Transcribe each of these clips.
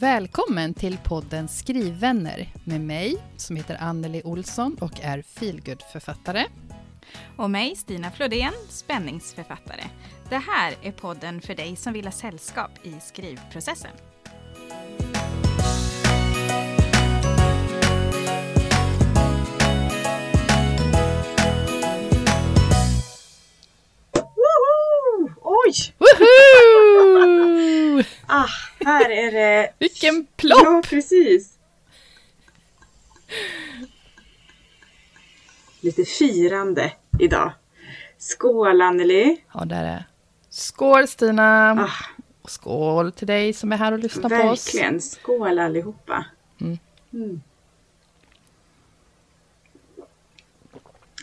Välkommen till podden Skrivvänner med mig som heter Anneli Olsson och är feelgood-författare. Och mig, Stina Flodén, spänningsförfattare. Det här är podden för dig som vill ha sällskap i skrivprocessen. Woho! Oj! Woohoo! Ah, här är det... Vilken plopp! Ja, precis. Lite firande idag. Skål Anneli! Ja, där är Skål Stina! Ah, Och skål till dig som är här och lyssnar på oss. verkligen. Skål allihopa. Mm. Mm.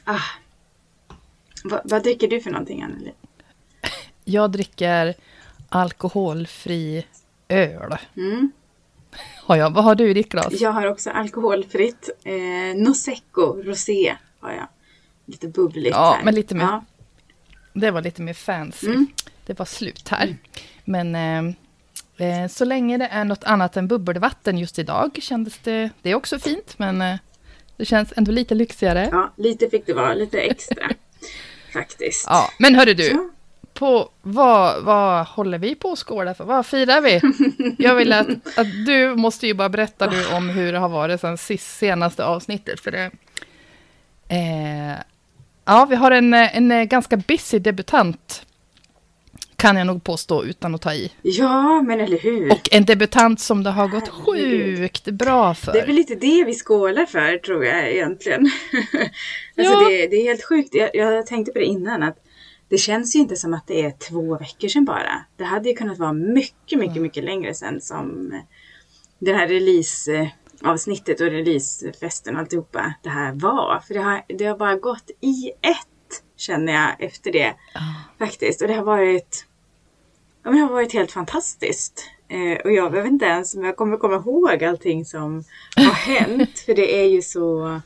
Ah. Va, vad dricker du för någonting Anneli? Jag dricker alkoholfri öl. Mm. Har jag. Vad har du i ditt glas? Jag har också alkoholfritt. Eh, Nosecco Rosé har jag. Lite bubbligt Ja, här. men lite mer Ja. Det var lite mer fancy. Mm. Det var slut här. Men eh, eh, så länge det är något annat än bubbelvatten just idag kändes det, det är också fint, men eh, det känns ändå lite lyxigare. Ja, Ja, lite fick det vara, lite extra. faktiskt. men hörru du, Så. På, vad, vad håller vi på att skåla för? Vad firar vi? Jag vill att, att du måste ju bara berätta nu om hur det har varit sen sist, senaste avsnittet. För det, eh, ja, vi har en, en ganska busy debutant, kan jag nog påstå utan att ta i. Ja, men eller hur? Och en debutant som det har gått Herregud. sjukt bra Det är för. väl lite det vi skålar för tror jag egentligen. alltså Ja. det, det är helt sjukt. Jag, jag tänkte på det innan att det känns ju inte som att det är två veckor sedan bara. Det hade ju kunnat vara mycket, mycket, mycket längre sedan som det här releaseavsnittet och releasefesten och alltihopa det här var. För det har, det har bara gått i ett känner jag efter det faktiskt. Och det har varit Ja, men det har varit helt fantastiskt. Eh, och jag vet inte ens om jag kommer komma ihåg allting som har hänt. För det är ju så...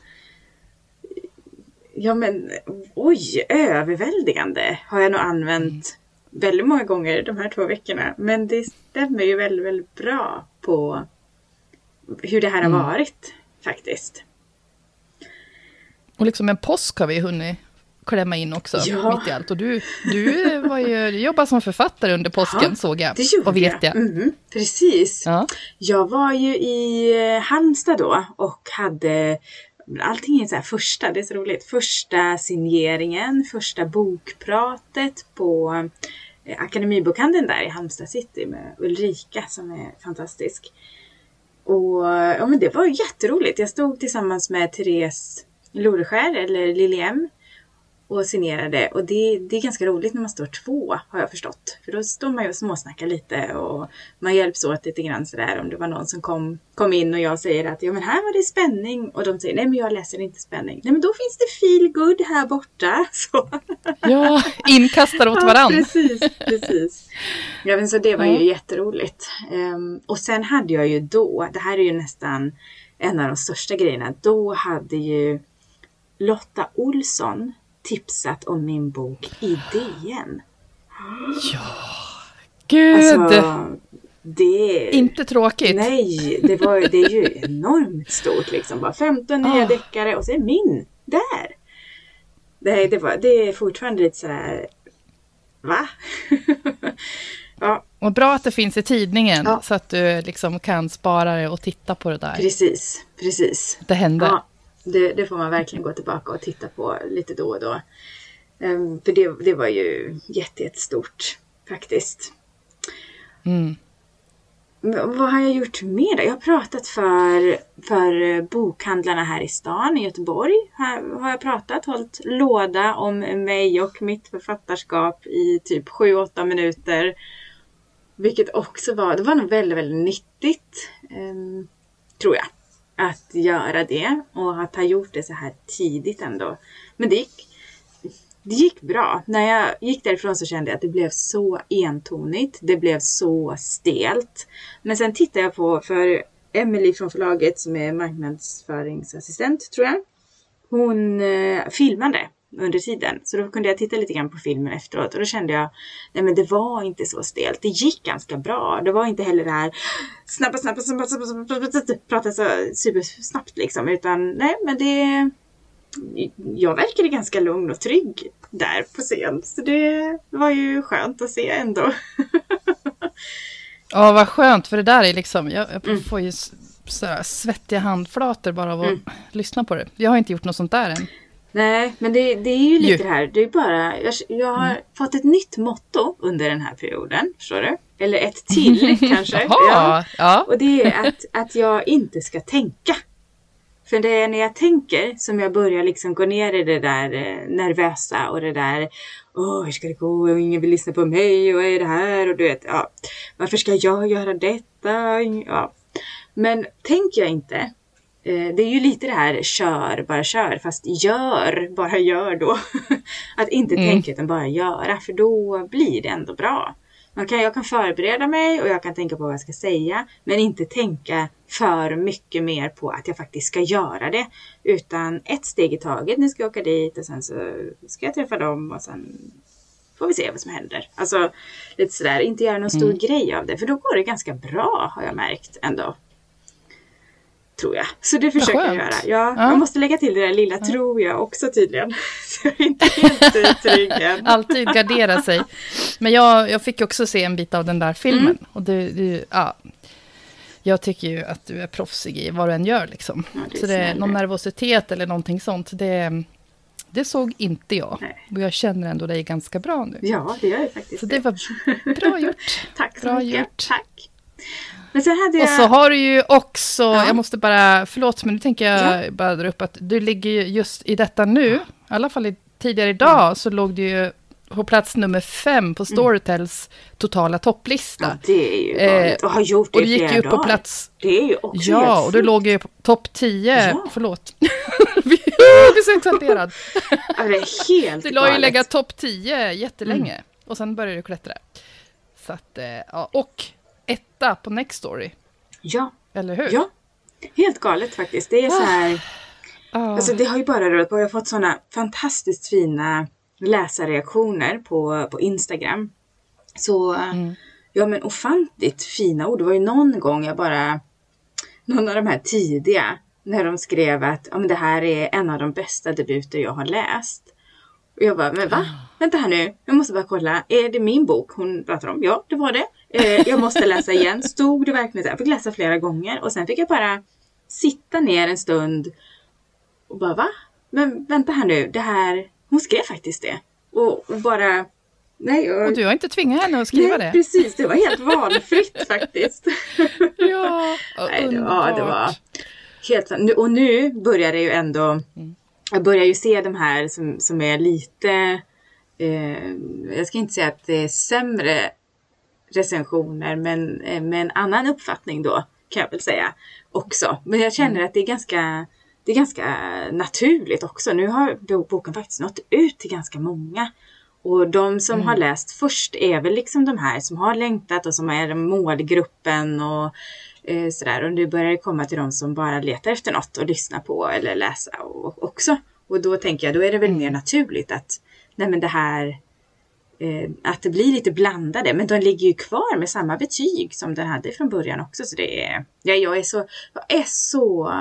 Ja men oj, överväldigande har jag nog använt väldigt många gånger de här två veckorna. Men det stämmer ju väldigt, väldigt bra på hur det här har varit faktiskt. Och liksom en påsk har vi hunnit klämma in också, Ja. mitt i allt. Och du, du var ju, jobbar som författare under påsken, Ja, såg jag. Det gjorde och vet jag. Mhm, precis. Ja. Jag var ju i Halmstad då och hade allting är så här första, det är så roligt. Första signeringen, första bokpratet på eh, Akademibokhandeln där i Halmstad city med Ulrika som är fantastisk. Och ja, men det var jätteroligt. Jag stod tillsammans med Therese Loreskär eller Liljem och signerade. Och det, det är ganska roligt när man står två har jag förstått. För då står man ju och småsnackar lite och man hjälps åt lite grann sådär om det var någon som kom, kom in och jag säger att ja men här var det spänning och de säger nej men jag läser inte spänning. Nej men då finns det feel good här borta. Så. ja, inkastar åt Ja, varann. precis, precis. Ja, men så det var Ja. ju jätteroligt. Ehm, och sen hade jag ju då, det här är ju nästan en av de största grejerna, då hade ju Lotta Olsson tipsat om min bok i DN. Gud, Alltså, det... inte tråkigt. Nej, det, var, det är ju enormt stort liksom. Bara 15 nya Ah. deckare och så är min där. Det, det, var, det är fortfarande lite sådär... Va? ja, Och bra att det finns i tidningen, Ja. så att du liksom kan spara det och titta på det där. precis, precis. Det hände. Ja, det, det får man verkligen gå tillbaka och titta på lite då och då. Ehm, för det, det var ju jätte, jättestort faktiskt. Mm. Vad har jag gjort mer då? Jag har pratat för, för bokhandlarna här i stan, i Göteborg. Här har jag pratat, hållit låda om mig och mitt författarskap i typ 7-8 minuter. Vilket också var, det var nog väldigt, väldigt nyttigt, ehm, tror jag. Att göra det och att ha gjort det så här tidigt ändå. Men det gick, det gick bra. När jag gick därifrån så kände jag att det blev så entonigt. Det blev så stelt. Men sen tittade jag på, för Emily från förlaget som är marknadsföringsassistent tror jag. Hon eh, filmade under tiden. Så då kunde jag titta lite grann på filmen efteråt och då kände jag, nej men det var inte så stelt. Det gick ganska bra. Det var inte heller det här snabba, snabba, snabba, snabba, snabba, snabba prata så supersnabbt liksom. Utan nej men det, jag verkade ganska lugn och trygg där på scen. Så det var ju skönt att se ändå. Ja, vad skönt, för det där är liksom, jag, jag får ju svettiga handflator bara av att mm. lyssna på det. Jag har inte gjort något sånt där än. Nej, men det, det är ju lite ju. det här. Det är bara, jag, jag har mm. fått ett nytt motto under den här perioden. Förstår du? Eller ett till kanske. Ja. ja. Och det är att, att jag inte ska tänka. För det är när jag tänker som jag börjar liksom gå ner i det där eh, nervösa och det där Åh, hur ska det gå? Och ingen vill lyssna på mig och är det här? Och du vet, ja, varför ska jag göra detta? Ja. Men tänker jag inte det är ju lite det här kör, bara kör, fast gör, bara gör då. att inte mm. tänka utan bara göra, för då blir det ändå bra. Man kan, jag kan förbereda mig och jag kan tänka på vad jag ska säga, men inte tänka för mycket mer på att jag faktiskt ska göra det. Utan ett steg i taget. Nu ska jag åka dit och sen så ska jag träffa dem och sen får vi se vad som händer. Alltså lite sådär, inte göra någon stor mm. grej av det, för då går det ganska bra har jag märkt ändå tror jag. Så det försöker jag göra. Ja, ja. Man måste lägga till det där lilla ja. tror jag också tydligen. Så jag är inte helt trygg än. Alltid gardera sig. Men jag, jag fick också se en bit av den där filmen. Mm. Och det, det, ja, jag tycker ju att du är proffsig i vad du än gör. Liksom. Ja, det så det, är någon nervositet eller någonting sånt, det, det såg inte jag. Nej. Och jag känner ändå dig ganska bra nu. Ja, det gör jag faktiskt. Så det var bra gjort. Tack så bra mycket. Gjort. Tack. Jag... Och så har du ju också, ja. jag måste bara, förlåt men nu tänker jag ja. bara dra upp att du ligger just i detta nu, i alla fall i, tidigare idag, ja. så låg du ju på plats nummer fem på mm. Storytels mm. totala topplista. Ja, det är ju galet. Och har gjort det Och du gick ju upp på plats... Det är ju också Ja, och du låg ju på topp tio. Ja. Förlåt. du blir så exalterad. ja, det är helt Du låg ju lägga topp tio jättelänge. Mm. Och sen började du klättra. Så att, eh, ja. Och etta på Nextory. Ja. Eller hur? Ja. Helt galet faktiskt. Det är så här... Oh. Alltså det har ju bara rullat på. Jag har fått sådana fantastiskt fina läsarreaktioner på, på Instagram. Så mm. ja men ofantligt fina ord. Det var ju någon gång jag bara, någon av de här tidiga, när de skrev att ja, men det här är en av de bästa debuter jag har läst. Och jag bara, men va? Oh. Vänta här nu, jag måste bara kolla. Är det min bok hon pratar om? Ja, det var det. Eh, jag måste läsa igen. Stod det verkligen? Jag fick läsa flera gånger och sen fick jag bara sitta ner en stund och bara, va? Men vänta här nu, det här, hon skrev faktiskt det. Och, och bara... Nej, jag... Och du har inte tvingat henne att skriva nej, det? precis. Det var helt valfritt faktiskt. ja, nej, det var, det var helt Och nu börjar det ju ändå... Mm. Jag börjar ju se de här som, som är lite... Eh, jag ska inte säga att det är sämre recensioner, men eh, med en annan uppfattning då, kan jag väl säga också. Men jag känner mm. att det är ganska det är ganska naturligt också. Nu har boken faktiskt nått ut till ganska många. Och de som mm. har läst först är väl liksom de här som har längtat och som är målgruppen och eh, sådär. Och nu börjar det komma till de som bara letar efter något att lyssna på eller läsa och, också. Och då tänker jag, då är det väl mm. mer naturligt att nej men det här Eh, att det blir lite blandade, men de ligger ju kvar med samma betyg som den hade från början också. Så det är, ja, jag, är så, jag är så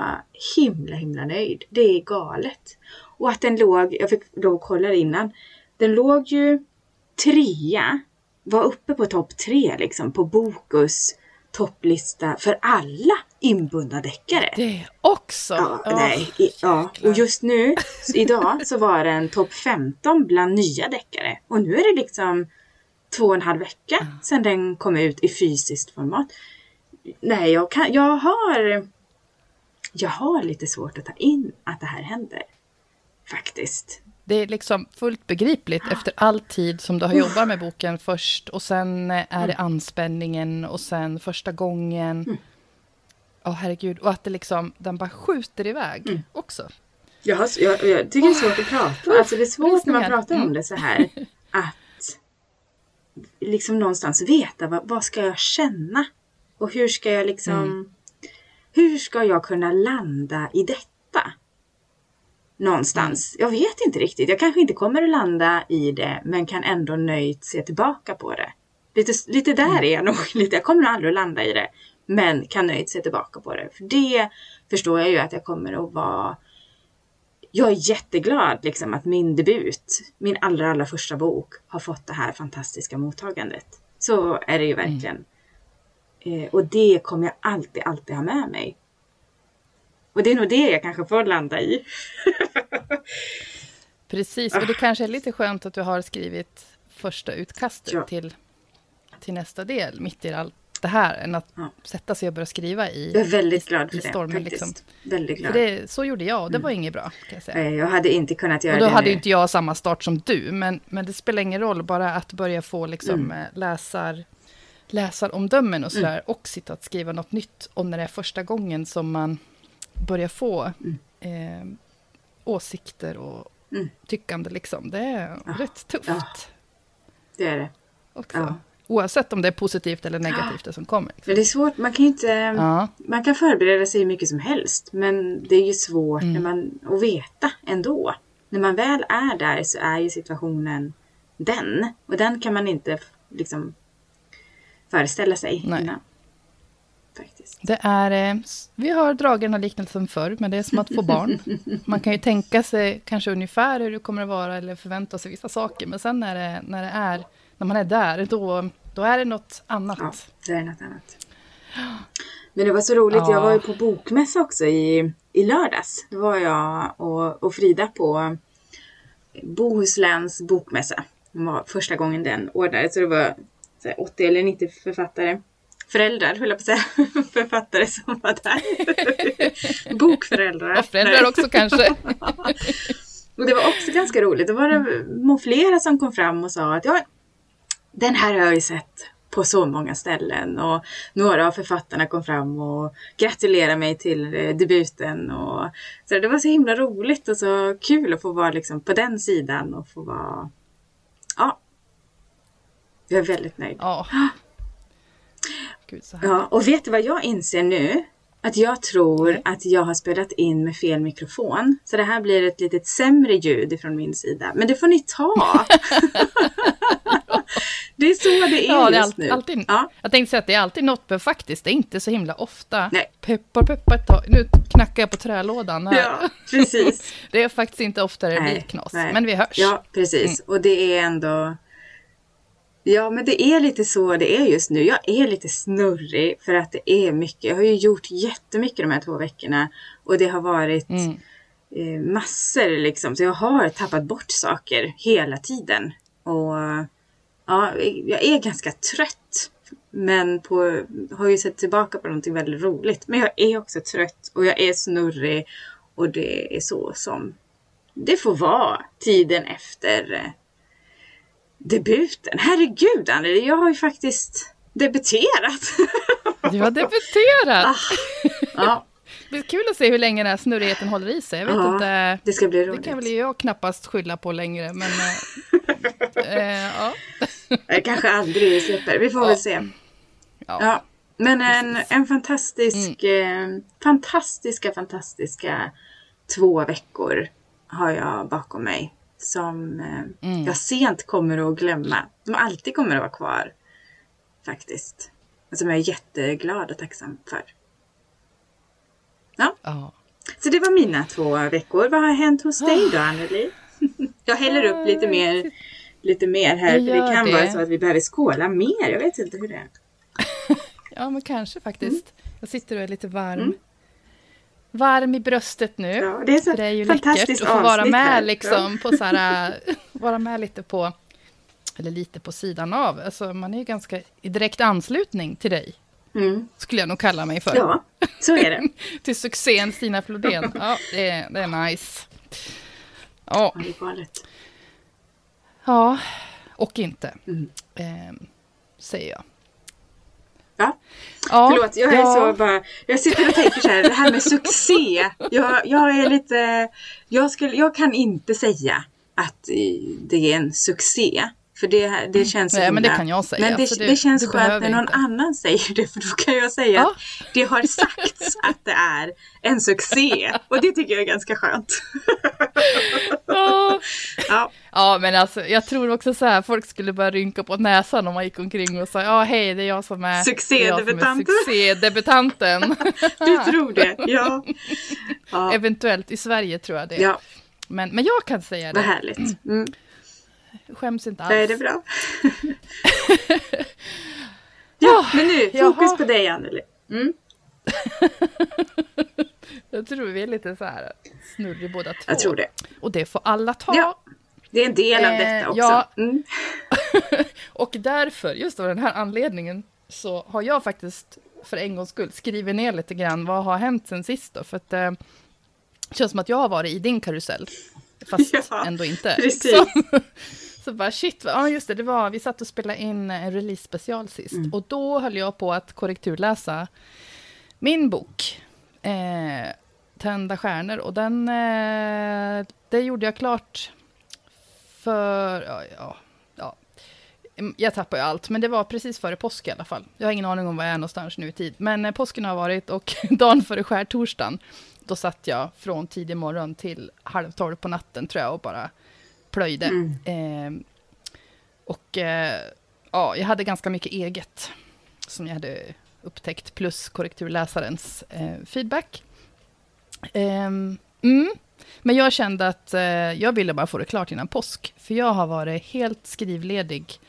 himla himla nöjd. Det är galet. Och att den låg, jag fick lov att kolla innan, den låg ju trea, var uppe på topp tre liksom på Bokus topplista för alla inbundna deckare. Det också? Ja, oh, nej, i, ja. och just nu, idag, så var den topp 15 bland nya deckare. Och nu är det liksom två och en halv vecka mm. sedan den kom ut i fysiskt format. Nej, jag, kan, jag har jag har lite svårt att ta in att det här händer. Faktiskt. Det är liksom fullt begripligt efter all tid som du har jobbat med boken först och sen är det anspänningen och sen första gången. Mm. Åh oh, herregud, och att det liksom, den bara skjuter iväg mm. också. Jag, har, jag, jag tycker det är svårt att prata. Alltså det är svårt när man pratar om det så här. Att liksom någonstans veta vad, vad ska jag känna? Och hur ska jag liksom... Mm. Hur ska jag kunna landa i detta? Någonstans. Jag vet inte riktigt. Jag kanske inte kommer att landa i det men kan ändå nöjt se tillbaka på det. Lite, lite där är jag nog. Lite. Jag kommer nog aldrig att landa i det. Men kan nöjt se tillbaka på det. För det förstår jag ju att jag kommer att vara jag är jätteglad liksom, att min debut, min allra, allra första bok, har fått det här fantastiska mottagandet. Så är det ju verkligen. Mm. Eh, och det kommer jag alltid, alltid ha med mig. Och det är nog det jag kanske får landa i. Precis, och det kanske är lite skönt att du har skrivit första utkastet ja. till, till nästa del, mitt i allt det här, än att ja. sätta sig och börja skriva i Jag är väldigt glad för i stormen, det, liksom. Väldigt glad. För det, så gjorde jag, och det mm. var inget bra. Kan jag, säga. jag hade inte kunnat göra det. Och då det hade nu. inte jag samma start som du, men, men det spelar ingen roll, bara att börja få liksom, mm. Eh, läsar, läsaromdömen och sådär, mm. och sitta och skriva något nytt, om när det är första gången som man börjar få mm. eh, åsikter och mm. tyckande. Liksom. Det är ja. rätt tufft. Ja. Det är det. Också. Ja. Oavsett om det är positivt eller negativt det som kommer. Liksom. Det är svårt, man kan inte... Ja. Man kan förbereda sig hur mycket som helst. Men det är ju svårt mm. när man, att veta ändå. När man väl är där så är ju situationen den. Och den kan man inte liksom föreställa sig Nej. innan faktiskt. Det är, eh, vi har dragit den här liknelsen förr, men det är som att få barn. Man kan ju tänka sig kanske ungefär hur det kommer att vara eller förvänta sig vissa saker, men sen när det, när det är, när man är där, då, då är det något annat. Ja, det är något annat. Men det var så roligt, ja. jag var ju på bokmässa också i, i lördags. Då var jag och, och Frida på Bohusläns bokmässa. Det var första gången den ordnades, så det var 80 eller 90 författare föräldrar, höll jag på att säga, författare som var där. Bokföräldrar. Och föräldrar också kanske. och det var också ganska roligt. Då var det flera som kom fram och sa att ja, den här har jag ju sett på så många ställen och några av författarna kom fram och gratulerade mig till eh, debuten. Och, så det var så himla roligt och så kul att få vara liksom på den sidan och få vara... Ja. Jag är väldigt nöjd. Ja. Gud, ja, och vet du vad jag inser nu? Att jag tror att jag har spelat in med fel mikrofon. Så det här blir ett litet sämre ljud från min sida. Men det får ni ta. det är så det är ja, det är just nu. Alltid, ja. Jag tänkte säga att det är alltid något, men faktiskt det är inte så himla ofta. Nej. Peppar, peppar, ta. nu knackar jag på trälådan här. Ja, precis. det är faktiskt inte ofta det blir knas, Nej. men vi hörs. Ja, precis. Mm. Och det är ändå Ja, men det är lite så det är just nu. Jag är lite snurrig för att det är mycket. Jag har ju gjort jättemycket de här två veckorna och det har varit mm. eh, massor liksom. Så jag har tappat bort saker hela tiden. Och ja, jag är ganska trött. Men på, har ju sett tillbaka på någonting väldigt roligt. Men jag är också trött och jag är snurrig och det är så som det får vara tiden efter eh, debuten. Herregud Anneli, jag har ju faktiskt debuterat. Du har debuterat! Ah, ja. Det är kul att se hur länge den här snurrigheten håller i sig. Jag vet ja, inte. Det ska bli roligt. Det kan väl jag knappast skylla på längre, men... äh, ja. Jag kanske aldrig släpper. Vi får ja. väl se. Ja. ja. Men en, en fantastisk, mm. eh, fantastiska, fantastiska två veckor har jag bakom mig som eh, mm. jag sent kommer att glömma. Som alltid kommer att vara kvar. Faktiskt. Och som jag är jätteglad och tacksam för. Ja. Oh. Så det var mina två veckor. Vad har hänt hos dig då Anneli? jag häller upp lite mer, lite mer här. För det kan det. vara så att vi behöver skåla mer. Jag vet inte hur det är. ja men kanske faktiskt. Mm. Jag sitter och är lite varm. Mm varm i bröstet nu. Ja, det är så det är ju läckert att få vara med liksom på så här, vara med lite på, eller lite på sidan av. Alltså man är ju ganska i direkt anslutning till dig. Mm. Skulle jag nog kalla mig för. Ja, så är det. till succén Stina Flodén. Ja, det är, det är nice. Ja. ja, det är galet. Ja, och inte, mm. eh, säger jag. Ja. ja Förlåt, jag är ja. så bara, jag sitter och tänker så här, det här med succé. Jag, jag är lite, jag, skulle, jag kan inte säga att det är en succé. För det, det känns Nej, men det kan jag säga, Men det, så det, det- känns skönt när någon inte. annan säger det. För då kan jag säga Ja. att det har sagts att det är en succé. Och det tycker jag är ganska skönt. Ja. Ja, Ja, men alltså jag tror också så här, folk skulle börja rynka på näsan om man gick omkring och sa ja hej, det är jag som är Succédebutanten." Succédebutanten. du tror det. Ja, ja. Eventuellt i Sverige tror jag det. ja Men, men jag kan säga vad det, härligt. Mm. Skäms inte är alls. det bra. ja, men nu, Jaha. fokus på dig Anneli. Mm. Jag tror vi är lite så här snurrig båda två. Jag tror det. Och det får alla ta. Ja. Det är en del av Eh, detta också. ja. Mm. Och därför, just av den här anledningen, så har jag faktiskt för en gångs skull skrivit ner lite grann vad har hänt sen sist då. För att eh, det känns som att jag har varit i din karusell. Fast Ja, ändå inte. precis. Så, så bara shit, ja just det, det var, vi satt och spelade in en release special sist. Mm. Och då höll jag på att korrekturläsa min bok. Eh, Tända stjärnor. Och den, eh, det gjorde jag klart för, ja, ja, ja. Mm, Jag tappar ju allt, men det var precis före påsk i alla fall. Jag har ingen aning om var jag är någonstans nu i tid. Men eh, påsken har varit och dagen före skärtorsdagen, då satt jag från tidig morgon till halv tolv på natten tror jag och bara plöjde. Mm. Eh, och eh, ja, jag hade ganska mycket eget som jag hade upptäckt, plus korrekturläsarens eh, feedback. Ehm, mm. Men jag kände att eh, jag ville bara få det klart innan påsk, för jag har varit helt skrivledig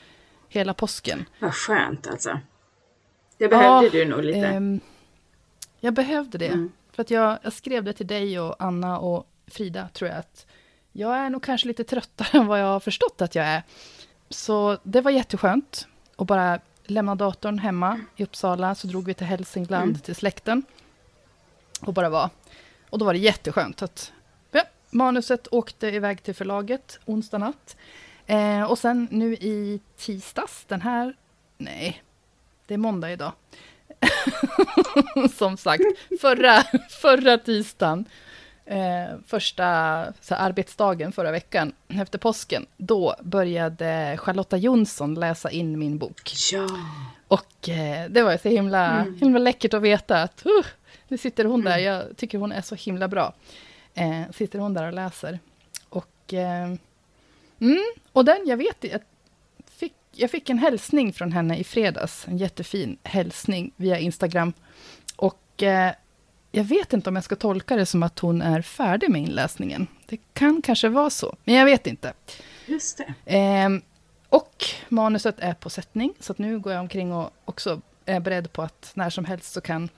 hela påsken. Vad skönt alltså. Det behövde Ja, du nog lite. Ehm, jag behövde det. Mm. För att jag, jag skrev det till dig och Anna och Frida, tror jag att jag är nog kanske lite tröttare än vad jag har förstått att jag är. Så det var jätteskönt att bara lämna datorn hemma i Uppsala, så drog vi till Hälsingland, Mm. till släkten. Och bara var. Och då var det jätteskönt att ja, manuset åkte iväg till förlaget onsdag natt. Eh, och sen nu i tisdags, den här, nej, det är måndag idag. Som sagt, förra, förra tisdagen, eh, första så här, arbetsdagen förra veckan efter påsken, då började Charlotta Jonsson läsa in min bok. Ja. Och eh, det var så himla, Mm. himla läckert att veta att uh, nu sitter hon där, jag tycker hon är så himla bra. Eh, sitter hon där och läser. Och, eh, mm, och den, jag vet, jag jag fick en hälsning från henne i fredags, en jättefin hälsning via Instagram. Och eh, jag vet inte om jag ska tolka det som att hon är färdig med inläsningen. Det kan kanske vara så, men jag vet inte. Just det. Ehm, och manuset är på sättning, så att nu går jag omkring och också är beredd på att när som helst så kan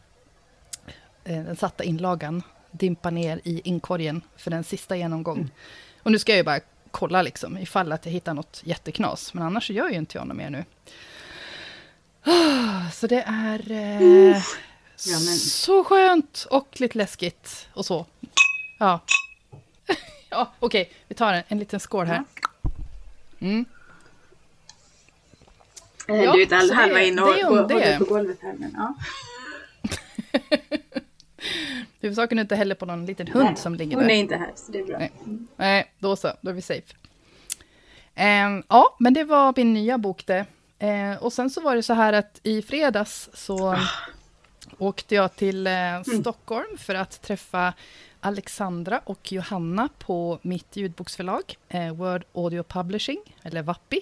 eh, den satta inlagan dimpa ner i inkorgen för den sista genomgång. Och nu ska jag ju bara kolla liksom, ifall att jag hittar något jätteknas, men annars gör ju inte jag något mer nu. Ah, Så det är eh, Ja, men- så skönt och lite läskigt och så. Ja, ja okej, vi tar en, en liten skål här. Mm. Eh, Ja, du är halva in och håller på golvet här. Men, ja. Huvudsaken är inte heller på någon liten hund som ligger Hon är där. inte här, så det är bra. Nej. Nej, då så, då är vi safe. Ehm, ja, men det var min nya bok det. Eh, och sen så var det så här att i fredags så åkte jag till eh, Stockholm för att träffa Alexandra och Johanna på mitt ljudboksförlag, eh, Word Audio Publishing, eller Vappi.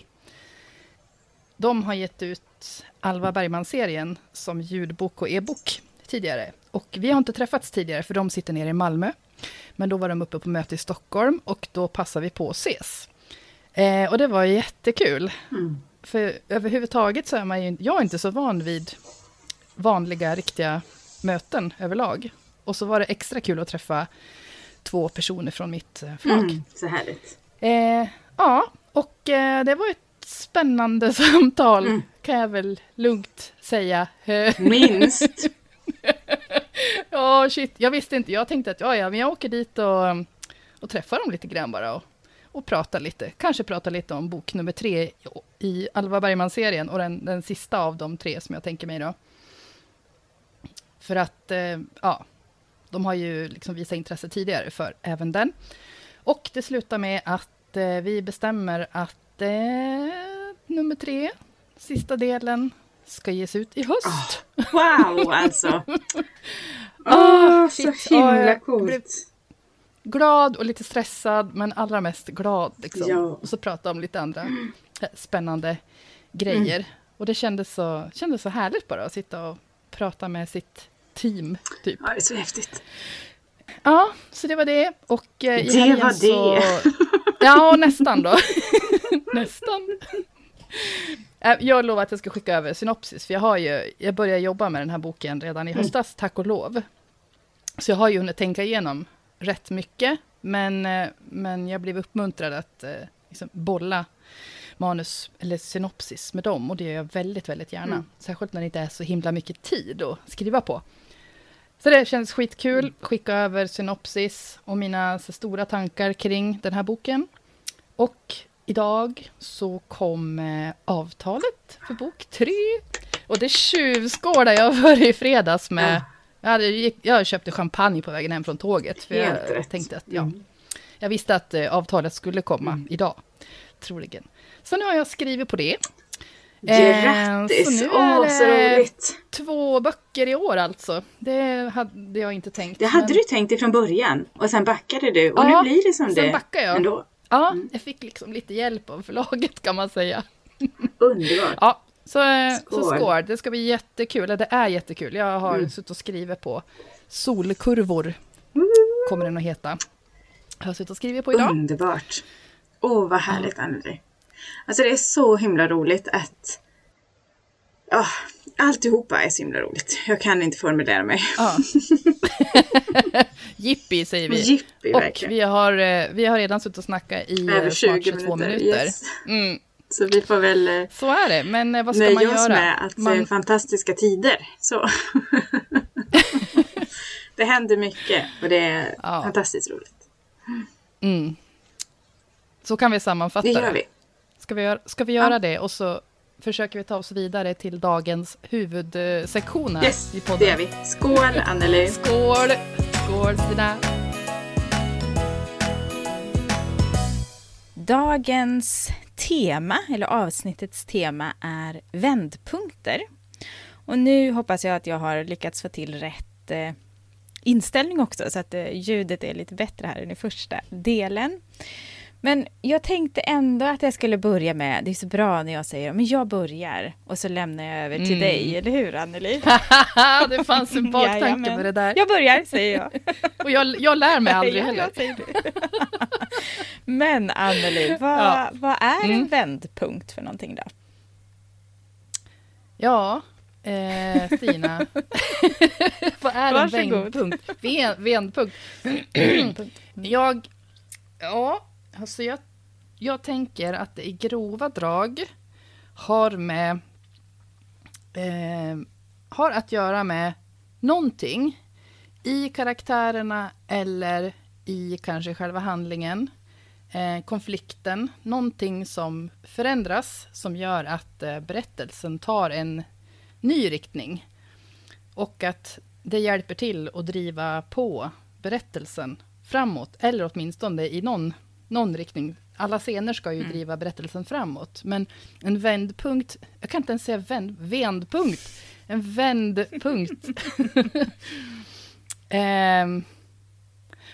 De har gett ut Alva Bergman-serien som ljudbok och e-bok tidigare. Och vi har inte träffats tidigare, för de sitter nere i Malmö. Men då var de uppe på möte i Stockholm och då passade vi på att ses. Eh, och det var jättekul. Mm. För överhuvudtaget så är man ju, jag är inte så van vid vanliga, riktiga möten överlag. Och så var det extra kul att träffa två personer från mitt eh, förlag. Mm, så härligt. Eh, ja, och eh, det var ett spännande samtal, Mm. kan jag väl lugnt säga. Minst. Ja, shit, jag visste inte. Jag tänkte att ja, ja, men jag åker dit och, och träffar dem lite grann bara och, och pratar lite. Kanske pratar lite om bok nummer tre i Alva Bergman-serien och den, den sista av de tre som jag tänker mig då. För att, eh, ja, de har ju liksom visat intresse tidigare för även den. Och det slutar med att eh, vi bestämmer att eh, nummer tre, sista delen, ska ges ut i höst. Wow, alltså! Åh, Ah, så shit. Himla jag coolt! Glad och lite stressad, men allra mest glad. Liksom. Ja. Och så prata om lite andra eh, spännande grejer. Mm. Och det kändes så, kändes så härligt bara att sitta och prata med sitt team. Typ. Ja, det är så häftigt. Ja, så det var det. Och eh, i Det var så... det. Ja, nästan då. nästan. Eh, Jag lovar att jag ska skicka över synopsis, för jag har ju, jag började jobba med den här boken redan i höstas, tack och lov. Så jag har ju hunnit tänka igenom rätt mycket, men, eh, men jag blev uppmuntrad att eh, liksom bolla manus eller synopsis med dem, och det gör jag väldigt, väldigt gärna. Mm. Särskilt när det inte är så himla mycket tid att skriva på. Så det känns skitkul, skicka över synopsis och mina stora tankar kring den här boken. Och idag så kom eh, avtalet för bok tre. Och det tjuvskådade jag för i fredags med... Ja. Jag, hade, jag köpte champagne på vägen hem från tåget. För Helt jag rätt. tänkte att ja, Mm. jag visste att eh, avtalet skulle komma Mm. idag. Troligen. Så nu har jag skrivit på det. Eh, så Grattis! Åh, är så det- roligt! Två böcker i år alltså. Det hade jag inte tänkt. Det hade men- du tänkt ifrån början och sen backade du och Ja, nu blir det som sen det backar jag. ändå. Ja, Mm. jag fick liksom lite hjälp av förlaget kan man säga. Underbart! Ja, så, eh, så Skål. skål. Det ska bli jättekul. Det är jättekul. Jag har Mm. suttit och skrivit på Solkurvor. Kommer den att heta. Jag har suttit och skrivit på idag. Underbart! Åh, vad härligt Anneli! Alltså det är så himla roligt att... Ja, alltihopa är så himla roligt. Jag kan inte formulera mig. Ja. Jippi säger vi. Jippi och verkligen. vi har, eh, vi har redan suttit och snackat i eh, Över snart 20 22 minuter. minuter. Yes. Mm, Så vi får väl eh, så är det. Men vad ska man nöja oss göra? med att det är Man, fantastiska tider. Så. det händer mycket och det är Ja. fantastiskt roligt. mm. Så kan vi sammanfatta Det gör vi. Ska vi, göra, ska vi göra Ja. det och så försöker vi ta oss vidare till dagens huvudsektion här Yes, i podden. det gör vi. Skål Anneli! Skål! Skål Stina! Dagens tema, eller avsnittets tema, är vändpunkter. Och nu hoppas jag att jag har lyckats få till rätt eh, inställning också, så att eh, ljudet är lite bättre här än i första delen. Men jag tänkte ändå att jag skulle börja med, det är så bra när jag säger men jag börjar och så lämnar jag över till Mm. dig, eller hur Anneli? det fanns en baktanke med det där. Jag börjar, säger jag. Och jag, jag lär mig aldrig heller. Men Anneli, vad, Ja. vad är en Mm. vändpunkt för någonting då? Ja, eh, Stina. Vad är en Varsågod. vändpunkt? Ven, vändpunkt. jag, ja, alltså jag, jag tänker att det i grova drag har med, eh, har att göra med någonting i karaktärerna eller i kanske själva handlingen, eh, konflikten, någonting som förändras som gör att eh, berättelsen tar en ny riktning. Och att det hjälper till att driva på berättelsen framåt, eller åtminstone i någon, någon riktning. Alla scener ska ju driva berättelsen framåt, men en vändpunkt, jag kan inte ens säga vänd, vändpunkt, en vändpunkt.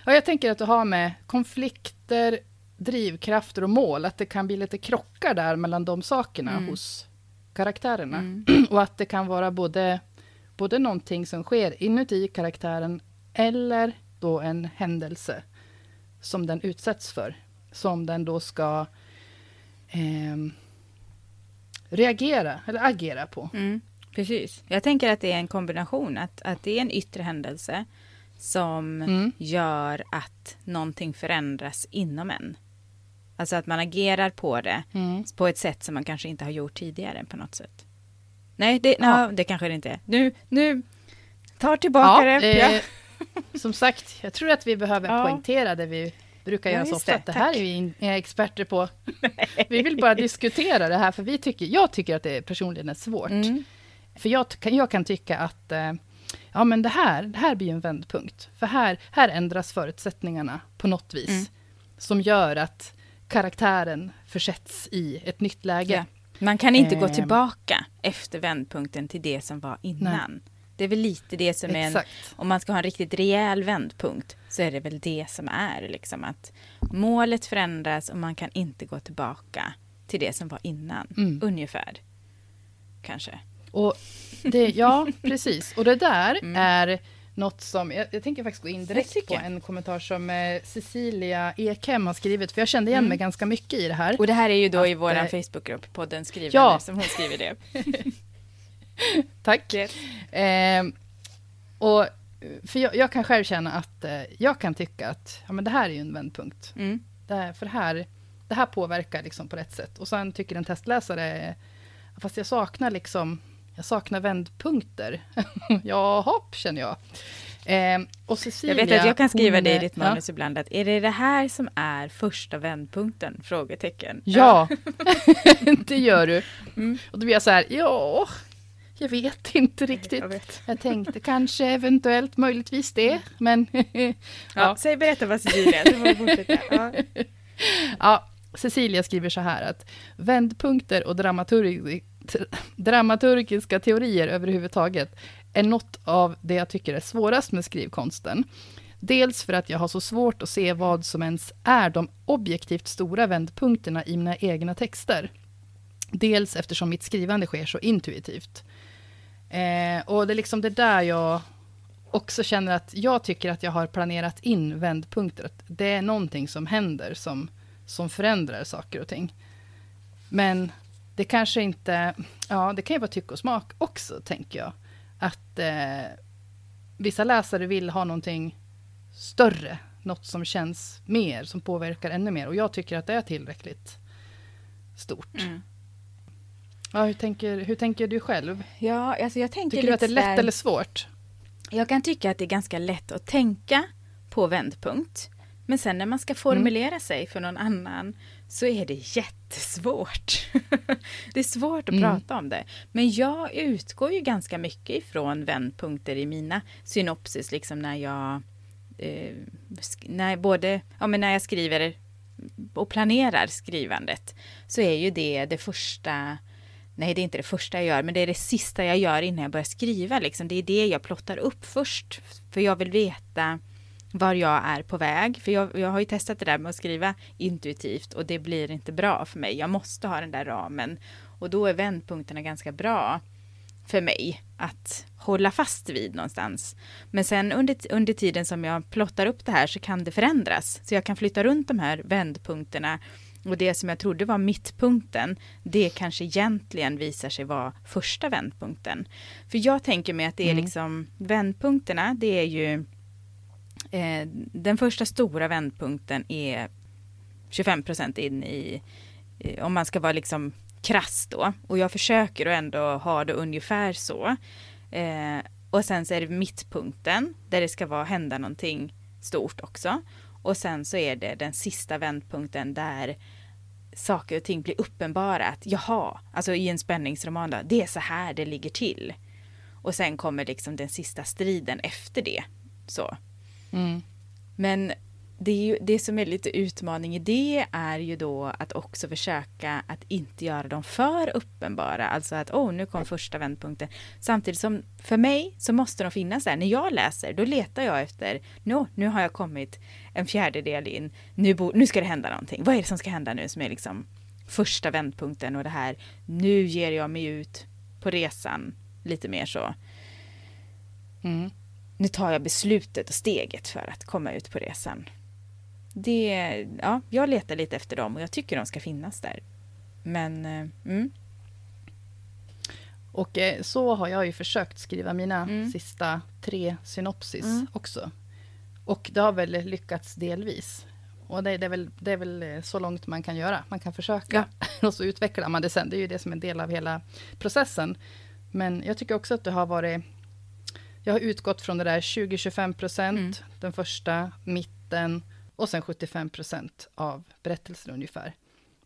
Ja, jag tänker att det har med konflikter, drivkrafter och mål, att det kan bli lite krockar där mellan de sakerna Mm. hos karaktärerna. Mm. Och att det kan vara både, både någonting som sker inuti karaktären eller då en händelse som den utsätts för. Som den då ska ehm, reagera eller agera på. Mm, precis. Jag tänker att det är en kombination, att, att det är en yttre händelse som Mm. gör att någonting förändras inom en. Alltså att man agerar på det Mm. på ett sätt som man kanske inte har gjort tidigare på något sätt. Nej, det, Ja. ja. det kanske det inte är. Nu, nu tar tillbaka det. eh, Ja. Som sagt, jag tror att vi behöver Ja. poängtera det vi brukar Ja, göra så just ofta, det. att det här är vi inga experter på. Vi vill bara diskutera det här, för vi tycker, jag tycker att det personligen är svårt. Mm. För jag, jag kan tycka att eh, ja, men det, här, det här blir en vändpunkt. För här, här ändras förutsättningarna på något vis. Mm. Som gör att karaktären försätts i ett nytt läge. Ja. Man kan inte gå Eh. tillbaka efter vändpunkten till det som var innan. Det är väl lite det som är en, om man ska ha en riktigt rejäl vändpunkt så är det väl det som är liksom att målet förändras och man kan inte gå tillbaka till det som var innan. Mm. Ungefär. Kanske. Och det, ja, precis. Och det där Mm. är något som, jag, jag tänker faktiskt gå in direkt på en kommentar som eh, Cecilia Ekhem har skrivit, för jag kände igen Mm. mig ganska mycket i det här. Och det här är ju då i Att, vår eh, Facebookgrupp, podden skriver Ja. som hon skriver det. Tack. Eh, och, för jag, jag kan själv känna att eh, jag kan tycka att ja, men det här är ju en vändpunkt. Mm. Det här, för det här, det här påverkar liksom på rätt sätt. Och sen tycker en testläsare, fast jag saknar liksom, jag saknar vändpunkter. ja, hopp känner jag. Eh, och Cecilia, Jag vet att jag kan skriva det i ditt manus ibland att är det det här som är första vändpunkten? Frågetecken. Ja, det gör du. Mm. Och då blir jag så här, ja, jag vet inte riktigt. Jag vet. Jag tänkte kanske eventuellt möjligtvis det, men Ja. ja. Säg berätta vad Cecilia. Ja. ja. Cecilia skriver så här att vändpunkter och dramaturgi, dramaturgiska teorier överhuvudtaget är något av det jag tycker är svårast med skrivkonsten. Dels för att jag har så svårt att se vad som ens är de objektivt stora vändpunkterna i mina egna texter. Dels eftersom mitt skrivande sker så intuitivt. Eh, och det är liksom det där jag också känner att jag tycker att jag har planerat in vändpunkter. Att det är någonting som händer som, som förändrar saker och ting. Men det kanske inte, ja det kan ju vara tycke och smak också tänker jag. Att eh, vissa läsare vill ha någonting större, något som känns mer, som påverkar ännu mer. Och jag tycker att det är tillräckligt stort. Mm. Ja, hur, tänker, hur tänker du själv? Ja, alltså jag tänker Tycker du att det är lätt där- eller svårt? Jag kan tycka att det är ganska lätt att tänka på vändpunkt. Men sen när man ska formulera sig för någon annan så är det jättesvårt. det är svårt att Mm. prata om det. Men jag utgår ju ganska mycket ifrån vändpunkter i mina synopsis, liksom när jag eh, när både, ja men när jag skriver och planerar skrivandet så är ju det det första Nej, det är inte det första jag gör, men det är det sista jag gör innan jag börjar skriva. Liksom. Det är det jag plottar upp först. För jag vill veta var jag är på väg. För jag, jag har ju testat det där med att skriva intuitivt och det blir inte bra för mig. Jag måste ha den där ramen. Och då är vändpunkterna ganska bra för mig att hålla fast vid någonstans. Men sen under, under tiden som jag plottar upp det här så kan det förändras. Så jag kan flytta runt de här vändpunkterna och det som jag trodde var mittpunkten, det kanske egentligen visar sig vara första vändpunkten. För jag tänker mig att det är Mm. liksom, vändpunkterna, det är ju, eh, den första stora vändpunkten är 25 procent in i, eh, om man ska vara liksom krass då. Och jag försöker att ändå ha det ungefär så. Eh, och sen så är det mittpunkten, där det ska vara, hända någonting stort också. Och sen så är det den sista vändpunkten där saker och ting blir uppenbara. Att jaha, alltså i en spänningsroman då, det är så här det ligger till. Och sen kommer liksom den sista striden efter det. Så. Mm. Men det, är ju, det som är lite utmaning i det är ju då att också försöka att inte göra dem för uppenbara. Alltså att åh, nu kom första vändpunkten. Samtidigt som för mig så måste de finnas där. När jag läser, då letar jag efter, nå, nu har jag kommit en fjärdedel in, nu, bo, nu ska det hända någonting. Vad är det som ska hända nu som är liksom första vändpunkten och det här, nu ger jag mig ut på resan lite mer så. Mm. nu tar jag beslutet och steget för att komma ut på resan. Det, ja, jag letar lite efter dem och jag tycker de ska finnas där. Men, eh, mm, Och eh, så har jag ju försökt skriva mina Mm. sista tre synopsis Mm. också. Och det har väl lyckats delvis. Och det, det, är väl, det är väl eh, så långt man kan göra. Man kan försöka. och så utvecklar man det sen. Det är ju det som är en del av hela processen. Men jag tycker också att det har varit... Jag har utgått från det där 20-25 procent, Mm. den första, mitten och sen 75 procent av berättelsen ungefär.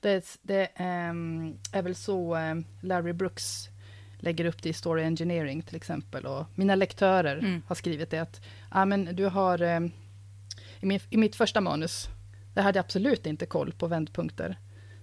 Det, det ehm, är väl så ehm, Larry Brooks lägger upp det i Story Engineering till exempel. Och mina lektörer Mm. har skrivit det att ah, men du har, ehm, i, min, i mitt första manus, där hade jag absolut inte koll på vändpunkter.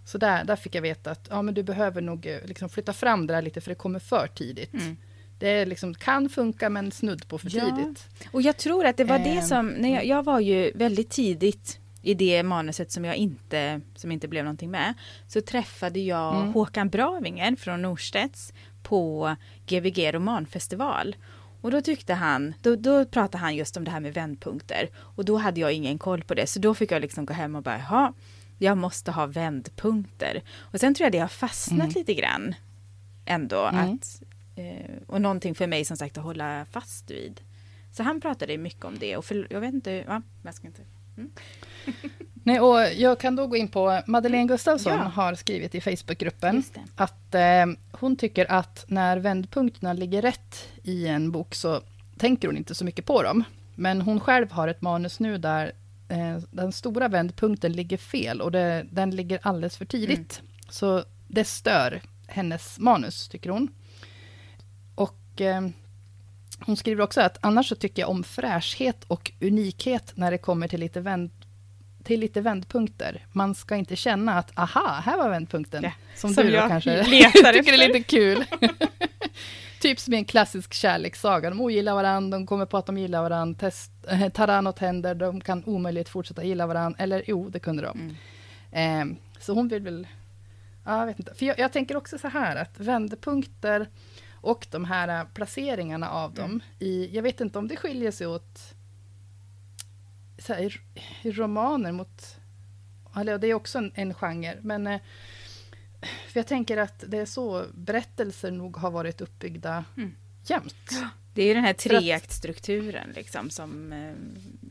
Så där, där fick jag veta att ja, men du behöver nog eh, liksom flytta fram det där lite, för det kommer för tidigt. Mm. Det liksom, kan funka, men snudd på för Ja. tidigt. Och jag tror att det var det Ehm, som, när jag, jag var ju väldigt tidigt i det manuset som jag inte, som inte blev någonting med, så träffade jag Mm. Håkan Bravinger från Norstedts på Gbg romanfestival. Och då tyckte han, då, då pratade han just om det här med vändpunkter. Och då hade jag ingen koll på det, så då fick jag liksom gå hem och bara, jaha, jag måste ha vändpunkter. Och sen tror jag det har fastnat Mm. lite grann ändå. Mm. Att, eh, och någonting för mig som sagt att hålla fast vid. Så han pratade mycket om det och för, jag vet inte, ja, jag ska inte. Nej, och jag kan då gå in på Madeleine Gustafsson Ja. har skrivit i Facebookgruppen att eh, hon tycker att när vändpunkterna ligger rätt i en bok så tänker hon inte så mycket på dem. Men hon själv har ett manus nu där eh, den stora vändpunkten ligger fel och det, den ligger alldeles för tidigt. Så det stör hennes manus, tycker hon. Och eh, hon skriver också att annars så tycker jag om fräschhet och unikhet när det kommer till lite, vänd, till lite vändpunkter. Man ska inte känna att aha, här var vändpunkten. Ja, som, som du då jag kanske letar tycker är efter. lite kul. typ som i en klassisk kärlekssaga. De ogillar varandra, de kommer på att de gillar varandra. Test, eh, Taran och Tender, de kan omöjligt fortsätta gilla varandra. Eller jo, det kunde de. Mm. Eh, så hon vill väl... Ja, jag vet inte. För jag, jag tänker också så här att vändpunkter och de här eh, placeringarna av dem. Mm. I, jag vet inte om det skiljer sig åt så här, i, i romaner mot... Eller det är också en, en genre. Men eh, för jag tänker att det är så berättelser nog har varit uppbyggda Mm. jämt. Det är ju den här treaktstrukturen liksom som eh,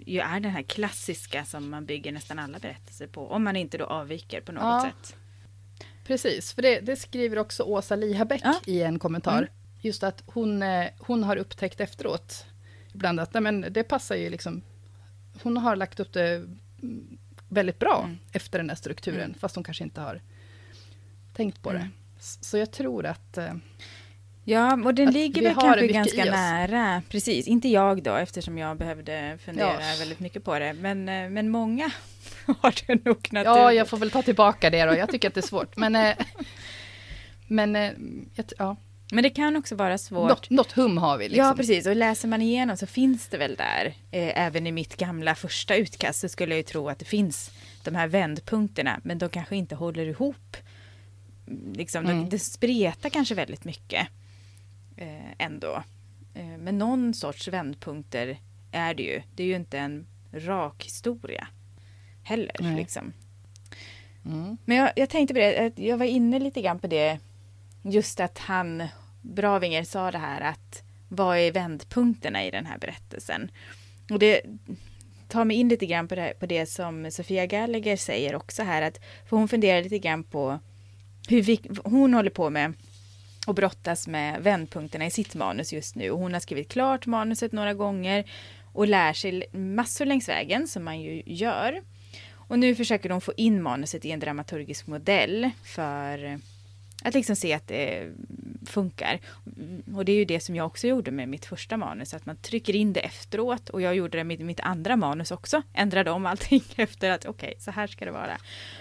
ju är den här klassiska som man bygger nästan alla berättelser på. Om man inte då avviker på något Ja. sätt. Precis, för det, det skriver också Åsa Lihabäck Ja. i en kommentar. Mm. Just att hon, eh, hon har upptäckt efteråt, ibland att nej, men det passar ju liksom. Hon har lagt upp det mm, väldigt bra Mm. efter den här strukturen, Mm. fast hon kanske inte har tänkt på Mm. det. S- Så jag tror att... eh, Ja, och den ligger väl kanske ganska nära. Precis, inte jag då eftersom jag behövde fundera Ja. väldigt mycket på det. Men, eh, men många har det nog naturligt. Ja, jag får väl ta tillbaka det då. Jag tycker att det är svårt. Men, men ja, Men det kan också vara svårt. något, något hum har vi. Liksom. Ja, precis. Och läser man igenom så finns det väl där. Eh, även i mitt gamla första utkast så skulle jag ju tro att det finns de här vändpunkterna. Men de kanske inte håller ihop. Mm, Liksom, de- Mm. Det spretar kanske väldigt mycket eh, ändå. Eh, men någon sorts vändpunkter är det ju. Det är ju inte en rak historia heller. Nej. Liksom. Mm. Men jag, jag tänkte på det, jag var inne lite grann på det. Just att han, Bravinger, sa det här att vad är vändpunkterna i den här berättelsen? Och det tar mig in lite grann på det, på det som Sofia Gallagher säger också här. Att, för hon funderar lite grann på hur vi, hon håller på med och brottas med vändpunkterna i sitt manus just nu. Och hon har skrivit klart manuset några gånger och lär sig massor längs vägen som man ju gör. Och nu försöker de få in manuset i en dramaturgisk modell för att liksom se att det funkar. Och det är ju det som jag också gjorde med mitt första manus, att man trycker in det efteråt. Och jag gjorde det med mitt andra manus också, ändrade om allting efter att okej, så här ska det vara.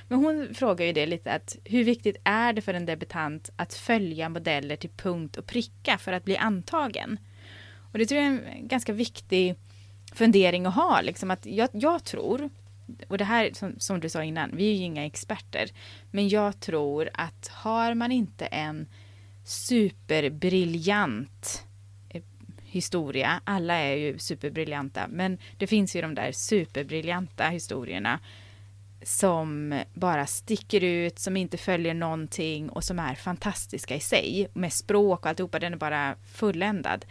Men hon frågar ju det lite att hur viktigt är det för en debutant att följa modeller till punkt och pricka för att bli antagen? Och det tror jag är en ganska viktig fundering att ha. Liksom att jag, jag tror, och det här som, som du sa innan, vi är ju inga experter, men jag tror att har man inte en superbriljant eh, historia, alla är ju superbriljanta, men det finns ju de där superbriljanta historierna som bara sticker ut, som inte följer någonting och som är fantastiska i sig. Med språk och alltihopa, den är bara fulländad.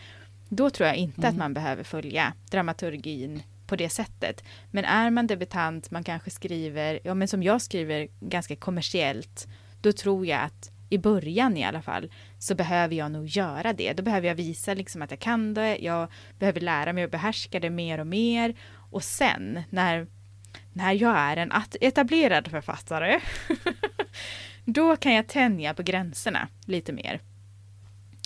Då tror jag inte att man behöver följa dramaturgin på det sättet. Men är man debutant, man kanske skriver, ja men som jag skriver ganska kommersiellt, då tror jag att i början i alla fall så behöver jag nog göra det. Då behöver jag visa liksom att jag kan det, jag behöver lära mig att behärska det mer och mer. Och sen när, när jag är en etablerad författare, då kan jag tänja på gränserna lite mer.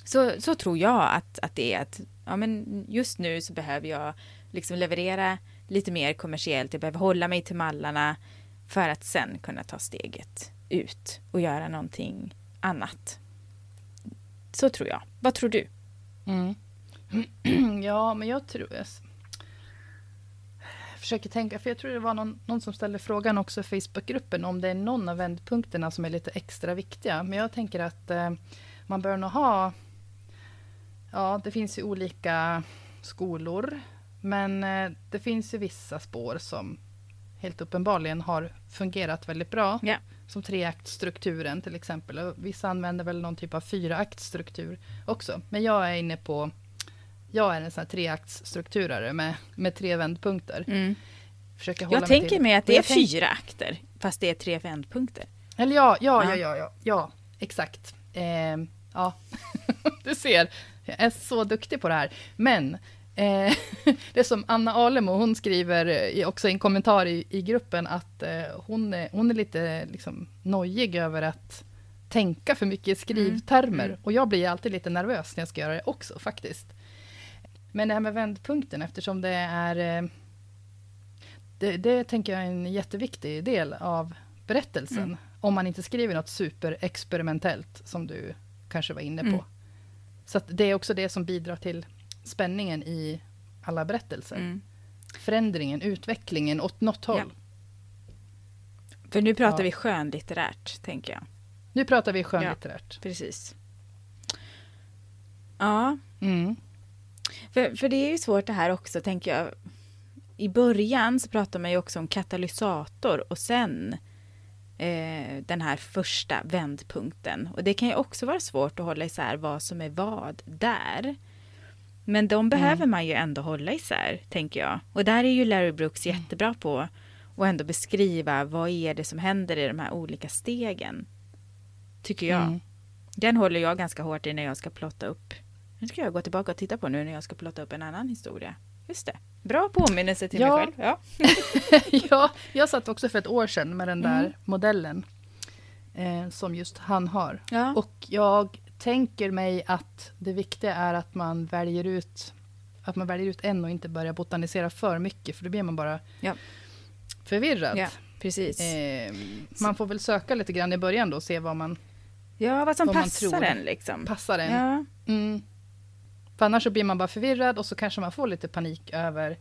Så, så tror jag att, att det är att ja, men just nu så behöver jag liksom leverera lite mer kommersiellt. Jag behöver hålla mig till mallarna för att sen kunna ta steget ut och göra någonting annat. Så tror jag. Vad tror du? Mm. ja, men jag tror... Jag försöker tänka, för jag tror det var någon, någon som ställde frågan också i Facebookgruppen om det är någon av vändpunkterna som är lite extra viktiga. Men jag tänker att eh, man bör nog ha... Ja, det finns ju olika skolor, men eh, det finns ju vissa spår som helt uppenbarligen har fungerat väldigt bra. Ja. Som treaktstrukturen till exempel. Och vissa använder väl någon typ av fyraktstruktur också. Men jag är inne på jag är en sån här treaktsstrukturare med, med tre vändpunkter. Mm. Försöker hålla Jag mig tänker till- mig att det är tänk- fyra akter, fast det är tre vändpunkter. Eller ja, ja, Ja. ja, ja, ja, ja exakt. Eh, ja, du ser. Jag är så duktig på det här. Men eh, det är som Anna Alemo, hon skriver i- också i en kommentar i, i gruppen att eh, hon, är, hon är lite liksom, nojig över att tänka för mycket i skrivtermer. Mm. Och jag blir alltid lite nervös när jag ska göra det också faktiskt. Men det här med vändpunkten, eftersom det är... Eh, det, det tänker jag är en jätteviktig del av berättelsen. Mm. Om man inte skriver något superexperimentellt, som du kanske var inne på. Mm. Så det är också det som bidrar till spänningen i alla berättelser. Mm. Förändringen, utvecklingen åt något håll. Ja. För nu pratar Ja. vi skönlitterärt, tänker jag. Nu pratar vi skönlitterärt. Precis. Ja, Mm. för, för det är ju svårt det här också, tänker jag. I början så pratar man ju också om katalysator och sen eh, den här första vändpunkten. Och det kan ju också vara svårt att hålla isär vad som är vad där. Men de behöver man ju ändå hålla isär, tänker jag. Och där är ju Larry Brooks jättebra på att ändå beskriva vad är det som händer i de här olika stegen. Tycker jag. Mm. Den håller jag ganska hårt i när jag ska plotta upp. Nu ska jag gå tillbaka och titta på nu när jag ska plotta upp en annan historia. Just det. Bra påminnelse till Ja. mig själv. Ja. ja, jag satt också för ett år sedan med den där Mm. modellen. Eh, som just han har. Ja. Och jag tänker mig att det viktiga är att man väljer ut att man väljer ut en och inte börjar botanisera för mycket, för då blir man bara Ja. förvirrad. ja, precis. Eh, man får väl söka lite grann i början då och se vad man ja, vad som vad man passar en liksom. passar en. Ja, Mm. För annars så blir man bara förvirrad och så kanske man får lite panik över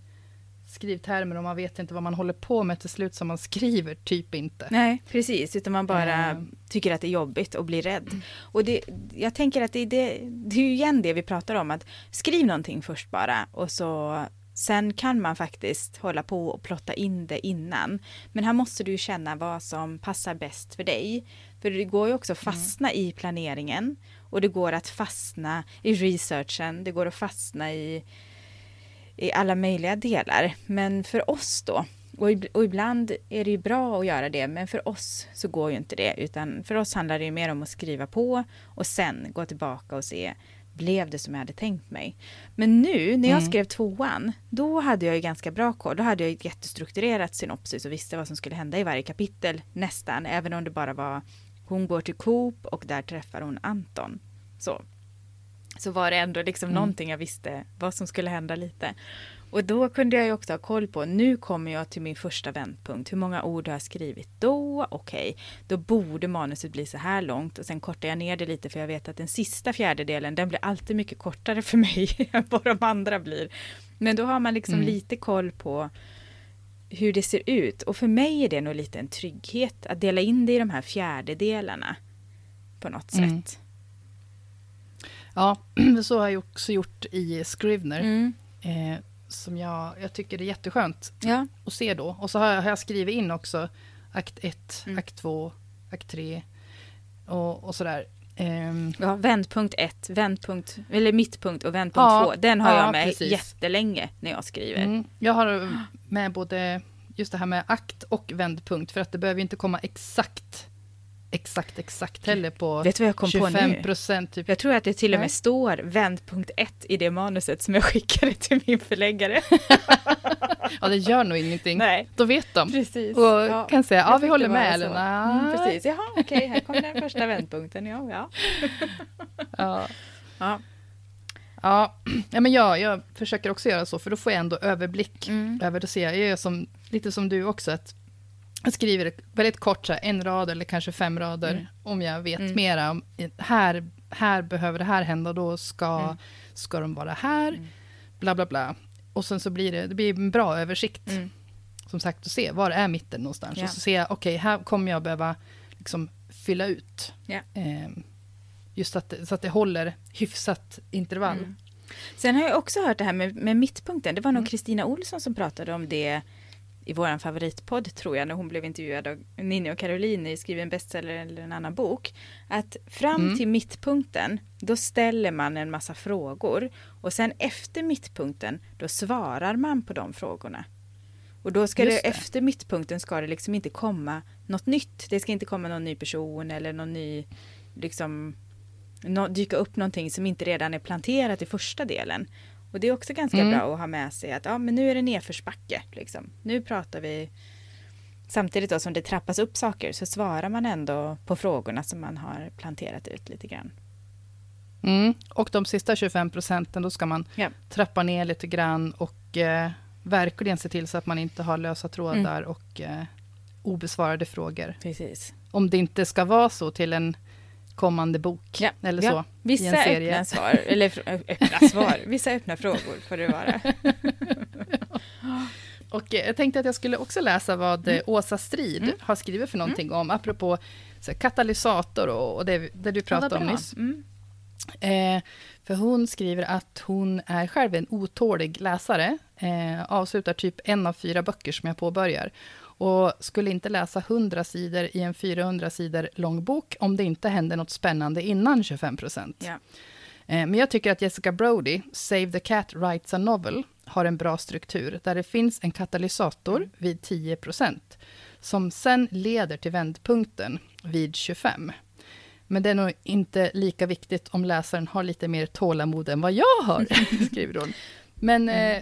skrivtermer och man vet inte vad man håller på med till slut som man skriver typ inte. nej, precis. Utan man bara Eh. tycker att det är jobbigt och blir rädd. Och det, jag tänker att det, det, det är ju igen det vi pratar om. Att skriv någonting först bara och så Sen kan man faktiskt hålla på och plotta in det innan. Men här måste du känna vad som passar bäst för dig. För det går ju också att fastna i planeringen. Och det går att fastna i researchen. Det går att fastna i, i alla möjliga delar. Men för oss då, och, ib- och ibland är det ju bra att göra det, men för oss så går ju inte det. Utan för oss handlar det ju mer om att skriva på och sen gå tillbaka och se, blev det som jag hade tänkt mig? Men nu när jag Mm. skrev tvåan, då hade jag ju ganska bra koll. Då hade jag ett jättestrukturerat synopsis och visste vad som skulle hända i varje kapitel nästan, även om det bara var hon går till Coop och där träffar hon Anton. Så, så var det ändå liksom Mm. någonting jag visste vad som skulle hända lite. Och då kunde jag ju också ha koll på, nu kommer jag till min första vändpunkt. Hur många ord har jag skrivit då? Okej, då borde manuset bli så här långt och sen kortar jag ner det lite för jag vet att den sista fjärdedelen, den blir alltid mycket kortare för mig än vad de andra blir. Men då har man liksom Mm. lite koll på hur det ser ut. Och för mig är det nog lite en trygghet att dela in det i de här fjärdedelarna på något Mm. sätt. Ja, så har jag också gjort i Scrivener. Mm. Eh, som jag, jag tycker det är jätteskönt Ja. att se då. Och så har jag, har jag skrivit in också akt 1, Mm. akt 2, akt 3 och, och sådär. Ehm, Ja, vändpunkt 1, vändpunkt, eller mittpunkt och vändpunkt Ja, 2. Den har ja, jag med precis. jättelänge när jag skriver. mm, jag har med både just det här med akt och vändpunkt, för att det behöver inte komma exakt, exakt, exakt heller på Vet du vad jag kom på 25 nu? procent. Typ. Jag tror att det till och med Nej. står vändpunkt 1 i det manuset som jag skickade till min förläggare. Ja, det gör nog ingenting. Nej, Då vet de. precis. Och kan säga, ja, vi håller med. Eller, nej. Mm, precis, jaha okej, här kommer den första vändpunkten. Ja, ja. Ja. ja. Ja, ja men jag, jag försöker också göra så, för då får jag ändå överblick Mm. över det. Ser jag, jag som, lite som du också, att Jag skriver väldigt kort, en rad eller kanske fem rader, Mm. om jag vet Mm. mera. Om, här, här behöver det här hända, då ska, Mm. ska de vara här, Mm. bla bla bla. Och sen så blir det, det blir en bra översikt, Mm. som sagt, att se var är mitten någonstans. Ja. Och så ser jag, okej, här kommer jag behöva liksom fylla ut. Ja. Eh, just att, så att det håller hyfsat intervall. Mm. Sen har jag också hört det här med, med mittpunkten. Det var nog Mm. Kristina Olsson som pratade om det i vår favoritpodd tror jag, när hon blev intervjuad av Ninni och Caroline i Skriv en bestseller eller en annan bok. Att fram Mm. till mittpunkten, då ställer man en massa frågor. Och sen efter mittpunkten, då svarar man på de frågorna. Och då ska det, Just det. efter mittpunkten ska det liksom inte komma något nytt. Det ska inte komma någon ny person eller någon ny, liksom, nå- dyka upp någonting som inte redan är planterat i första delen. Och det är också ganska Mm. bra att ha med sig att ja, men nu är det nedförsbacke. Liksom. Nu pratar vi Samtidigt då som det trappas upp saker så svarar man ändå på frågorna som man har planterat ut lite grann. Mm. Och de sista 25 procenten, då ska man Ja. trappa ner lite grann och eh, verkligen se till så att man inte har lösa trådar Mm. och eh, obesvarade frågor. Precis. Om det inte ska vara så till en kommande bok Ja. eller ja. så. Vissa i en serie. öppna svar, eller öppna svar, vissa öppna frågor får det vara. Och eh, jag tänkte att jag skulle också läsa vad Mm. eh, Åsa Strid har skrivit för någonting om, apropå så katalysator och, och det, det du pratade om nyss. Mm. Eh, för hon skriver att hon är själv en otålig läsare. Eh, avslutar typ en av fyra böcker som jag påbörjar. Och skulle inte läsa 100 sidor i en 400 sidor lång bok om det inte händer något spännande innan 25 procent. Eh, men jag tycker att Jessica Brody, Save the Cat Writes a Novel, har en bra struktur där det finns en katalysator vid 10 procent som sen leder till vändpunkten vid 25. Men det är nog inte lika viktigt om läsaren har lite mer tålamod än vad jag har, skriver hon. Men eh,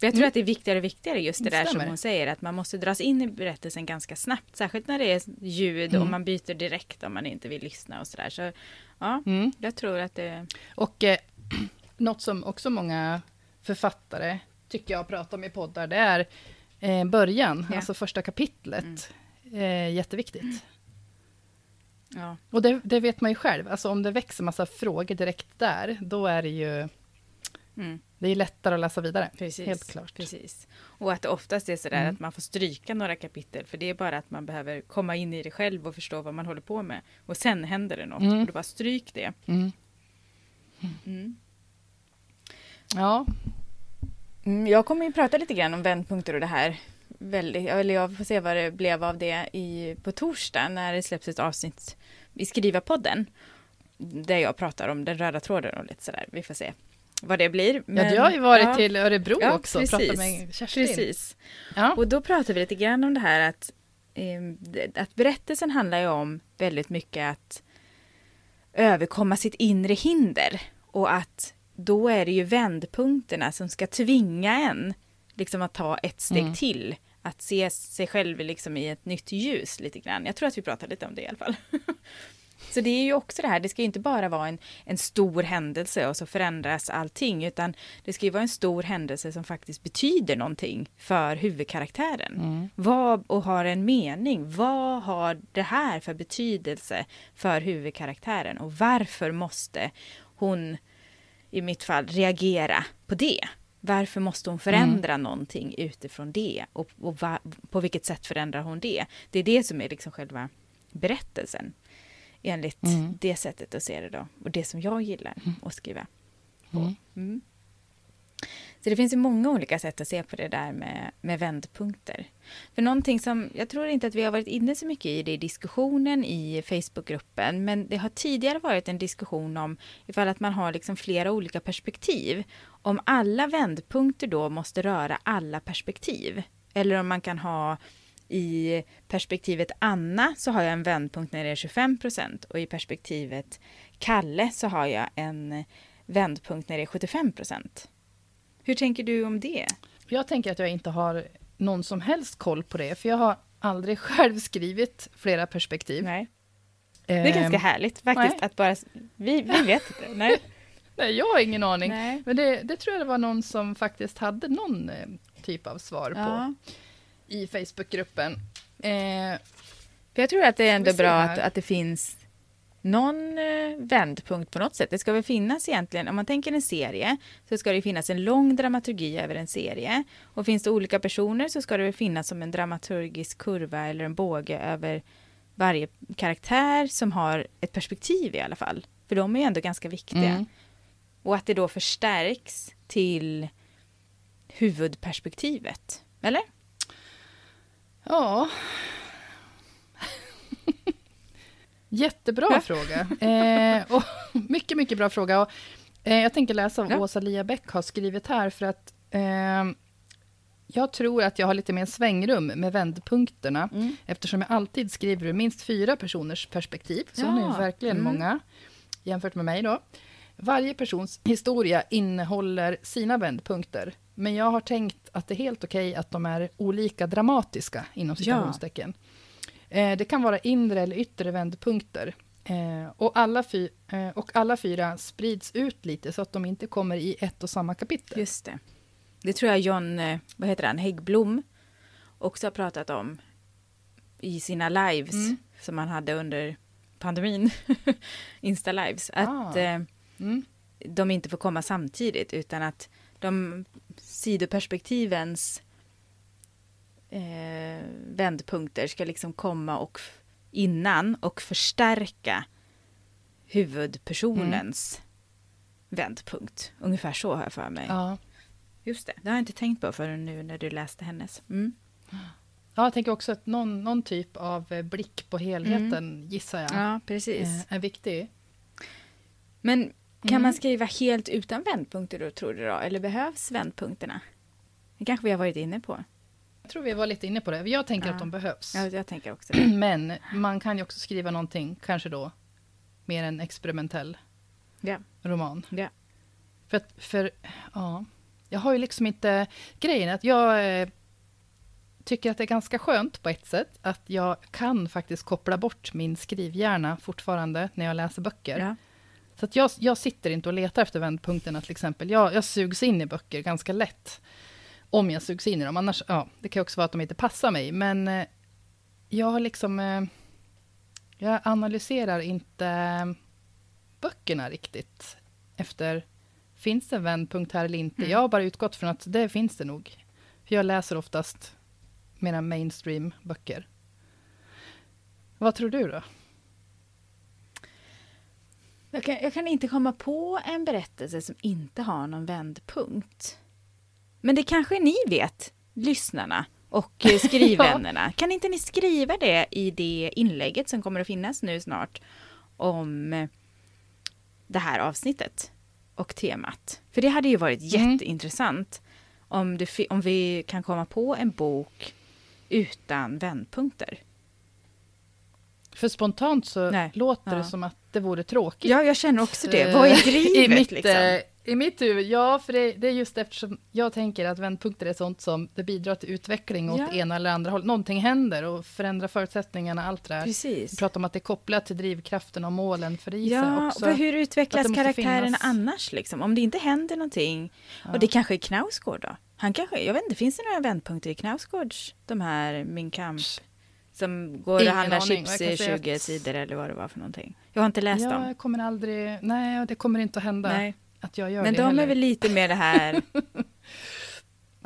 Jag tror Mm. att det är viktigare och viktigare just det där som Stämmer. hon säger, att man måste dras in i berättelsen ganska snabbt, särskilt när det är ljud och Mm. man byter direkt om man inte vill lyssna och sådär. Så ja, mm. jag tror att det... Och eh, något som också många författare tycker jag pratar om i poddar, det är eh, början, Ja. alltså första kapitlet. Eh, jätteviktigt. Ja, Och det, det vet man ju själv, alltså om det växer massa frågor direkt där, då är det ju mm, det är lättare att läsa vidare. precis. Helt klart. Precis. Och att det oftast är sådär Mm. att man får stryka några kapitel, för det är bara att man behöver komma in i det själv och förstå vad man håller på med. Och sen händer det något, Mm. och då bara stryk det. Mm. Mm. Ja, Mm, jag kommer ju prata lite grann om vändpunkter och det här. Väldigt, eller jag får se vad det blev av det i, på torsdag när det släpps ett avsnitt i Skrivarpodden. Där jag pratar om den röda tråden och lite sådär. Vi får se vad det blir. ja du har ju varit ja, till Örebro ja, också och pratat med Kerstin. Precis. Ja. Och då pratar vi lite grann om det här att, eh, att berättelsen handlar ju om väldigt mycket att överkomma sitt inre hinder. Och att då är det ju vändpunkterna som ska tvinga en liksom att ta ett steg Mm. till. Att se sig själv liksom i ett nytt ljus lite grann. Jag tror att vi pratar lite om det i alla fall. Så det är ju också det här, det ska inte bara vara en, en stor händelse och så förändras allting, utan det ska ju vara en stor händelse som faktiskt betyder någonting för huvudkaraktären. Mm. Vad, och har en mening. Vad har det här för betydelse för huvudkaraktären och varför måste hon, i mitt fall, reagera på det? Varför måste hon förändra någonting utifrån det? Och, och va, på vilket sätt förändrar hon det? Det är det som är liksom själva berättelsen. Enligt Mm. det sättet att se det då. Och det som jag gillar att skriva på. Mm. Mm. Så det finns ju många olika sätt att se på det där med, med vändpunkter. För någonting som, jag tror inte att vi har varit inne så mycket i det i diskussionen i Facebookgruppen, men det har tidigare varit en diskussion om ifall att man har liksom flera olika perspektiv. Om alla vändpunkter då måste röra alla perspektiv. Eller om man kan ha i perspektivet Anna så har jag en vändpunkt när det är 25 procent och i perspektivet Kalle så har jag en vändpunkt när det är 75 procent. Hur tänker du om det? Jag tänker att jag inte har någon som helst koll på det, för jag har aldrig själv skrivit flera perspektiv. Nej. Det är ganska Ehm, härligt faktiskt nej. att bara... Vi, vi vet inte. Nej. Nej, jag har ingen aning. Nej. Men det, det tror jag det var någon som faktiskt hade någon eh, typ av svar på Ja. I Facebookgruppen. Eh, För jag tror att det är ändå bra att, att det finns någon eh, vändpunkt på något sätt. Det ska väl finnas egentligen, om man tänker en serie, så ska det finnas en lång dramaturgi över en serie. Och finns det olika personer så ska det väl finnas som en dramaturgisk kurva eller en båge över varje karaktär som har ett perspektiv i alla fall. För de är ju ändå ganska viktiga. Mm. Och att det då förstärks till huvudperspektivet. Eller? Ja. Jättebra fråga. Eh, och mycket, mycket bra fråga. Och, eh, jag tänker läsa vad Ja. Åsa Lia Bäck har skrivit här, för att eh, jag tror att jag har lite mer svängrum med vändpunkterna, Mm. eftersom jag alltid skriver ur minst fyra personers perspektiv. Så hon Ja. är verkligen Mm. många, jämfört med mig då. Varje persons historia innehåller sina vändpunkter, men jag har tänkt att det är helt okej att de är olika dramatiska, inom citationstecken. Eh, det kan vara inre eller yttre vändpunkter. Eh, och, alla fy, eh, och alla fyra sprids ut lite, så att de inte kommer i ett och samma kapitel. Just det. Det tror jag John, vad heter han, Häggblom också har pratat om i sina lives Mm. som han hade under pandemin. Insta-lives. Att Ah. Mm. de inte får komma samtidigt utan att de sidoperspektivens eh, vändpunkter ska liksom komma och innan och förstärka huvudpersonens vändpunkt. Ungefär så har jag för mig. Ja. Just det, det har jag inte tänkt på förrän nu när du läste hennes. Mm. ja, jag tänker också att någon, någon typ av eh, blick på helheten, gissar jag, Ja, precis. eh, är viktig. Men kan Mm. man skriva helt utan vändpunkter då, tror du då? Eller behövs vändpunkterna? Det kanske vi har varit inne på. Jag tror vi var lite inne på det. Jag tänker Ja. att de behövs. Ja, jag tänker också det. Men man kan ju också skriva någonting, kanske då, mer en experimentell Ja. roman. Ja. För, att, för ja, jag har ju liksom inte... Grejen att jag eh, tycker att det är ganska skönt på ett sätt, att jag kan faktiskt koppla bort min skrivhjärna fortfarande när jag läser böcker. Ja. Så att jag, jag sitter inte och letar efter vändpunkterna till exempel. Jag, jag sugs in i böcker ganska lätt. Om jag sugs in i dem. Annars, ja, det kan också vara att de inte passar mig. Men eh, jag har liksom... Eh, jag analyserar inte böckerna riktigt. Efter, finns det en vändpunkt här eller inte? Mm. Jag har bara utgått från att det finns det nog. För jag läser oftast mera mainstream böcker. Vad tror du då? Jag, kan, jag kan inte komma på en berättelse som inte har någon vändpunkt. Men det kanske ni vet, lyssnarna och eh, skrivvännerna. Kan inte ni skriva det i det inlägget som kommer att finnas nu snart om eh, det här avsnittet och temat? För det hade ju varit Mm. jätteintressant om, det, om vi kan komma på en bok utan vändpunkter. För spontant så Nej. låter Ja. det som att det vore tråkigt. Ja, jag känner också det. Vad är Eh, drivet I mitt, liksom? eh, I mitt huvud, ja, för det, det är just eftersom jag tänker att vändpunkter är sånt som det bidrar till utveckling åt Ja. ena eller andra håll. Någonting händer och förändrar förutsättningarna, allt det där. Precis. Vi pratar om att det är kopplat till drivkraften och målen för i sig Ja, också. för hur utvecklas karaktärerna finnas- annars? Liksom? Om det inte händer någonting. Ja. Och det kanske är Knausgård då? Han kanske, jag vet inte, finns det några vändpunkter i Knausgårds, de här Min Kamp? Som går Ingen och handlar aning, chips jag i säga 20 att- sidor eller vad det var för någonting. Jag har inte läst ja, dem. jag kommer aldrig, nej, det kommer inte att hända Nej. att jag gör Men det de heller. är väl lite mer det här...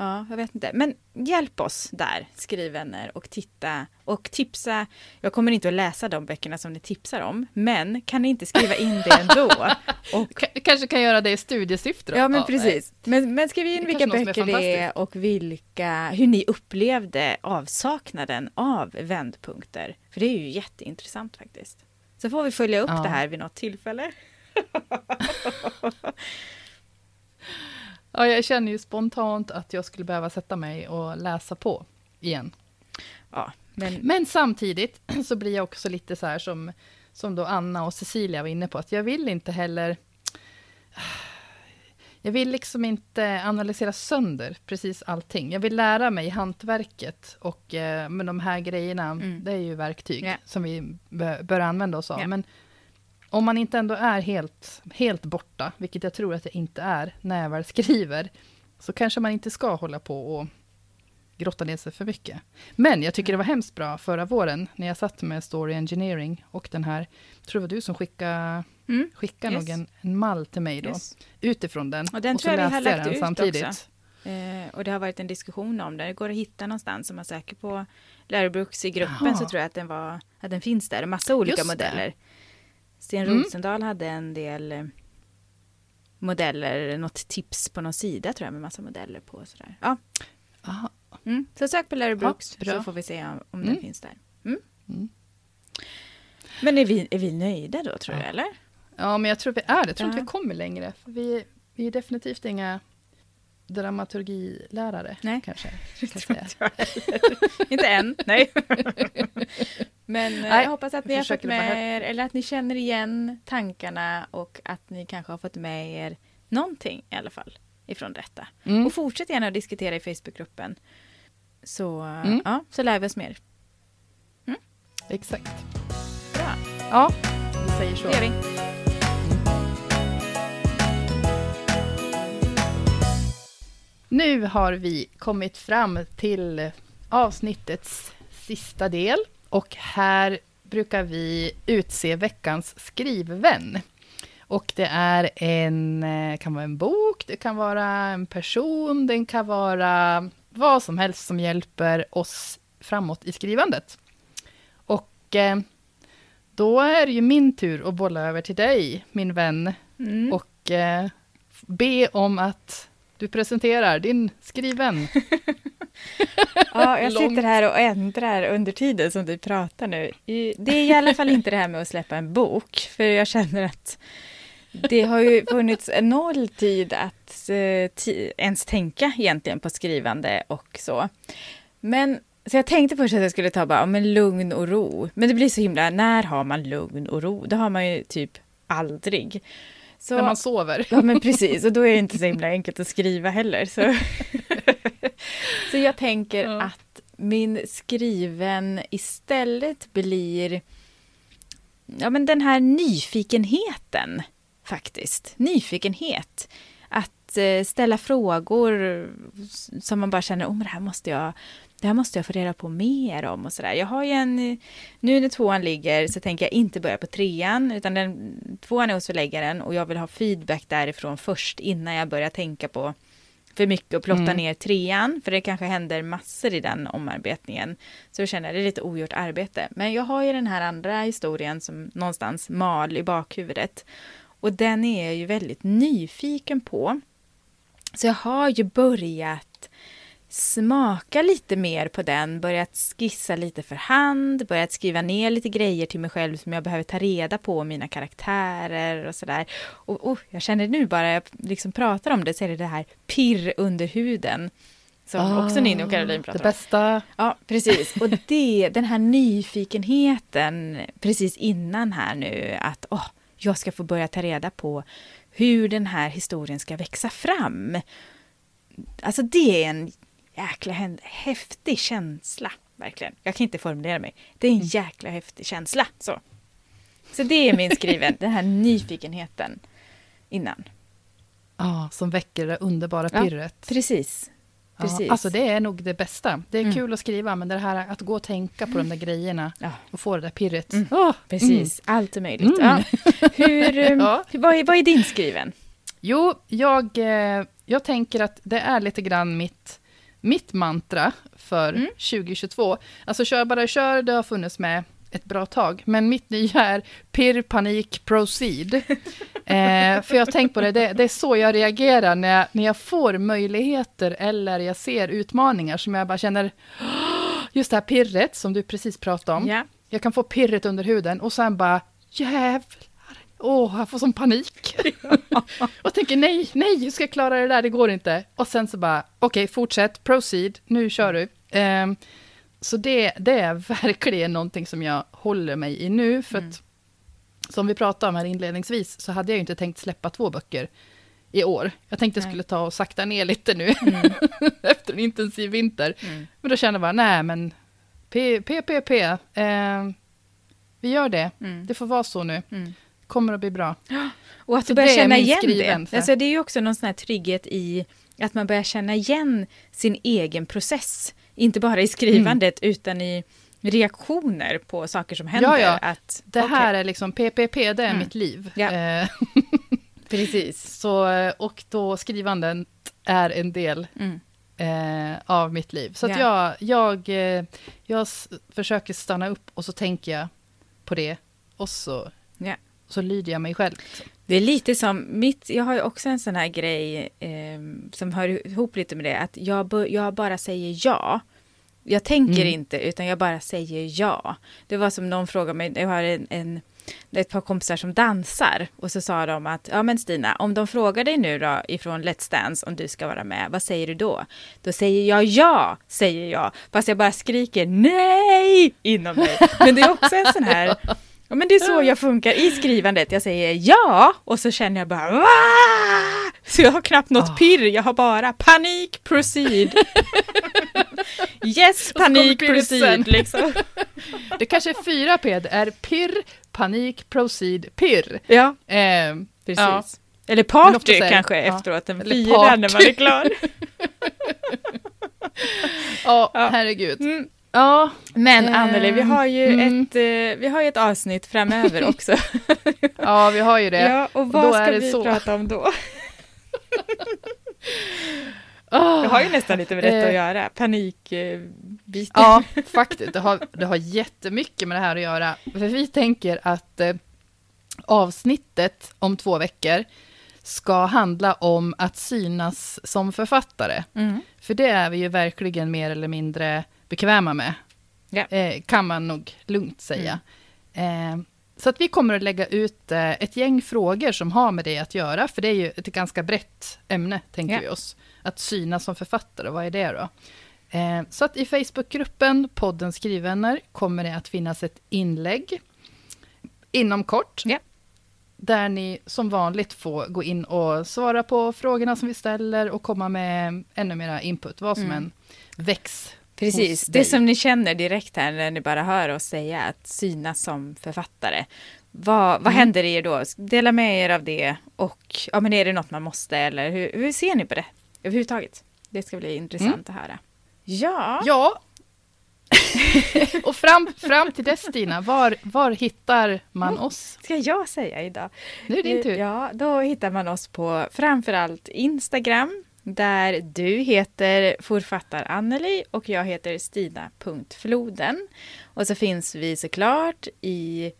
ja, jag vet inte. Men hjälp oss där, skrivvänner, och titta och tipsa. Jag kommer inte att läsa de böckerna som ni tipsar om, men kan ni inte skriva in det ändå? Och Ka- kanske kan göra det i studiesyfte då? Ja, men precis. Men, men skriv in Det vilka kanske är böcker det är och vilka, hur ni upplevde avsaknaden av vändpunkter. För det är ju jätteintressant faktiskt. Så får vi följa upp Ja. det här vid något tillfälle. Ja, jag känner ju spontant att jag skulle behöva sätta mig och läsa på igen. Ja, men Men samtidigt så blir jag också lite så här som, som då Anna och Cecilia var inne på, att jag vill inte heller... Jag vill liksom inte analysera sönder precis allting. Jag vill lära mig hantverket och eh, men de här grejerna, Mm. det är ju verktyg Ja. som vi bör, bör använda oss av. Ja. Men om man inte ändå är helt, helt borta, vilket jag tror att jag inte är när jag väl skriver, så kanske man inte ska hålla på och grotta ner sig för mycket. Men jag tycker det var hemskt bra förra våren, när jag satt med Story Engineering och den här, jag tror det var du som skickade, Mm. skickade Yes. en, en mall till mig då, Yes. utifrån den. Och den så tror jag vi har lagt ut samtidigt. också. Eh, och det har varit en diskussion om det. Det går att hitta någonstans om man söker på Lärobooks i gruppen Jaha. så tror jag att den, var, att den finns där. Massa olika Just det. Sten Mm. Rosendal hade en del eh, modeller, något tips på någon sida tror jag med massa modeller på. och Sådär. Ja, Aha. mm. Så sök på Lärobooks Ja, bra. så får vi se om, om Mm. den finns där. Mm. Mm. Men är vi, är vi nöjda då tror Ja. du eller? Ja, men jag tror vi är det. Jag tror inte Ja. vi kommer längre. För vi, vi är definitivt inga dramaturgilärare, Nej. kanske. Kan. Inte än, nej. Men eh, Nej, jag hoppas att ni har fått med er, eller att ni känner igen tankarna och att ni kanske har fått med er någonting i alla fall ifrån detta. Mm. Och fortsätt gärna att diskutera i Facebookgruppen. Så, Mm. ja, så lär vi oss mer. Exakt. Bra, Ja, vi säger så. det gör vi. Nu har vi kommit fram till avsnittets sista del och här brukar vi utse veckans skrivvän. Och det är en, eh, kan vara en bok, det kan vara en person, den kan vara vad som helst som hjälper oss framåt i skrivandet. Och eh, då är det ju min tur att bolla över till dig, min vän, Mm. och eh, be om att du presenterar din skriven. Ja, jag sitter här och ändrar under tiden som du pratar nu. Det är i alla fall inte det här med att släppa en bok, för jag känner att det har ju funnits noll tid att eh, ens tänka egentligen på skrivande och så. Men så jag tänkte först att jag skulle ta bara, men lugn och ro. Men det blir så himla, när har man lugn och ro? Det har man ju typ aldrig. Så, När man sover. Ja men precis, och då är det inte så himla enkelt att skriva heller. Så, så jag tänker Ja. att min skriven istället blir ja, men den här nyfikenheten faktiskt. Nyfikenhet. Att eh, ställa frågor som man bara känner, oh, men det här måste jag det här måste jag få reda på mer om och sådär. Jag har ju en, nu när tvåan ligger så tänker jag inte börja på trean, utan den, tvåan är hos förläggaren och jag vill ha feedback därifrån först innan jag börjar tänka på för mycket och plotta Mm. ner trean, för det kanske händer massor i den omarbetningen. Så jag känner det är lite ogjort arbete. Men jag har ju den här andra historien som någonstans mal i bakhuvudet. Och den är jag ju väldigt nyfiken på. Så jag har ju börjat smaka lite mer på den, börjat skissa lite för hand, börjat skriva ner lite grejer till mig själv som jag behöver ta reda på om mina karaktärer och sådär. Och oh, jag känner nu bara jag liksom pratar om det så är det det här pirr under huden. Som också Ninni och Caroline pratar Ah, Det om. bästa. Ja, precis. Och det, den här nyfikenheten precis innan här nu att åh, jag ska få börja ta reda på hur den här historien ska växa fram. Alltså det är en jäkla hä- häftig känsla, verkligen. Jag kan inte formulera mig. Det är en jäkla häftig känsla. Så, så det är min skriven, den här nyfikenheten innan. Ja, som väcker det underbara Ja, pirret. Precis. Ja, precis. alltså det är nog det bästa. Det är Mm. kul att skriva, men det här att gå och tänka på de där grejerna Ja. och få det där pirret. Mm. Åh, Precis, allt är möjligt. Mm. Ja. Hur, um, Ja. vad, är, vad är din skriven? Jo, jag, eh, jag tänker att det är lite grann mitt, mitt mantra för Mm. 2022. Alltså kör bara kör, det har funnits med ett bra tag. Men mitt nya är pirr, panik, proceed. eh, för jag har tänkt på det, det, det är så jag reagerar när jag, när jag får möjligheter eller jag ser utmaningar som jag bara känner, just det här pirret som du precis pratade om. Ja. Jag kan få pirret under huden och sen bara jävlar. Åh, jag får sån panik. och tänker nej, nej, hur ska jag klara det där? Det går inte. Och sen så bara, okej, fortsätt, proceed, nu kör du. Ehm, så det, det är verkligen någonting som jag håller mig i nu, för Mm. att som vi pratade om här inledningsvis, så hade jag ju inte tänkt släppa två böcker i år. Jag tänkte jag skulle ta och sakta ner lite nu, Mm. efter en intensiv vinter. Mm. Men då kände jag bara, nej men, P, P, P, P. Eh, vi gör det. Mm. Det får vara så nu. Mm. Kommer att bli bra. Och att Så du börjar känna igen skriven, det. så. Alltså, det är ju också någon sån här trygghet i att man börjar känna igen sin egen process inte bara i skrivandet utan i reaktioner på saker som händer. Ja, ja. Att, Det okej, här är liksom PPP, det är Mm. mitt liv. Ja. Eh, Precis. så, och då skrivandet är en del Mm. eh, av mitt liv. Så att Ja. jag, jag, eh, jag försöker stanna upp och så tänker jag på det. Och så. Så lyder jag mig själv. liksom. Det är lite som mitt, jag har ju också en sån här grej eh, som hör ihop lite med det, att jag, jag bara säger ja. Jag tänker Mm. inte, utan jag bara säger ja. Det var som någon frågade mig, jag har en, en, ett par kompisar som dansar och så sa de att, ja men Stina, om de frågar dig nu då ifrån Let's Dance om du ska vara med, vad säger du då? Då säger jag ja, säger jag, fast jag bara skriker nej inom mig. Men det är också en sån här, Ja, men det är så jag funkar i skrivandet. Jag säger ja och så känner jag bara Wah! Så jag har knappt något Ah. pirr, jag har bara panik, proceed. yes, panik, proceed. Liksom. Det kanske är fyra P, det är pirr, panik, proceed, pirr. Ja, Eh, precis. Ja. Eller party är- kanske ja. efteråt, en fyra när man är klar. ja, Ja. herregud. Mm. Ja, Men Ehm, Anneli, vi har ju mm. ett, eh, vi har ett avsnitt framöver också. ja, vi har ju det. ja, och vad är ska det vi så. prata om då? Ah. Det har ju nästan lite med detta Eh. att göra, panikbiten. Ja, faktiskt. Det har, det har jättemycket med det här att göra. För vi tänker att eh, avsnittet om två veckor ska handla om att synas som författare. Mm. För det är vi ju verkligen mer eller mindre bekväma med. Ja. Eh, kan man nog lugnt säga. Eh, så att vi kommer att lägga ut eh, ett gäng frågor som har med det att göra. För det är ju ett ganska brett ämne, tänker Ja. vi oss. Att synas som författare, vad är det då? Eh, så att i Facebookgruppen, podden Skrivvänner, kommer det att finnas ett inlägg inom kort. Ja. Där ni som vanligt får gå in och svara på frågorna som vi ställer och komma med ännu mera input, vad som Mm. än väcks Precis, det som ni känner direkt här när ni bara hör oss säga att synas som författare. Vad, vad Mm. händer er då? Dela med er av det och ja, men är det något man måste eller hur, hur ser ni på det överhuvudtaget? Det ska bli intressant att höra. Ja, Ja. och fram, fram till dess Stina, var, var hittar man oss? ska jag säga idag? Nu är det din tur. Ja, då hittar man oss på framförallt Instagram där du heter författar Anneli och jag heter Stina.floden. Och så finns vi såklart i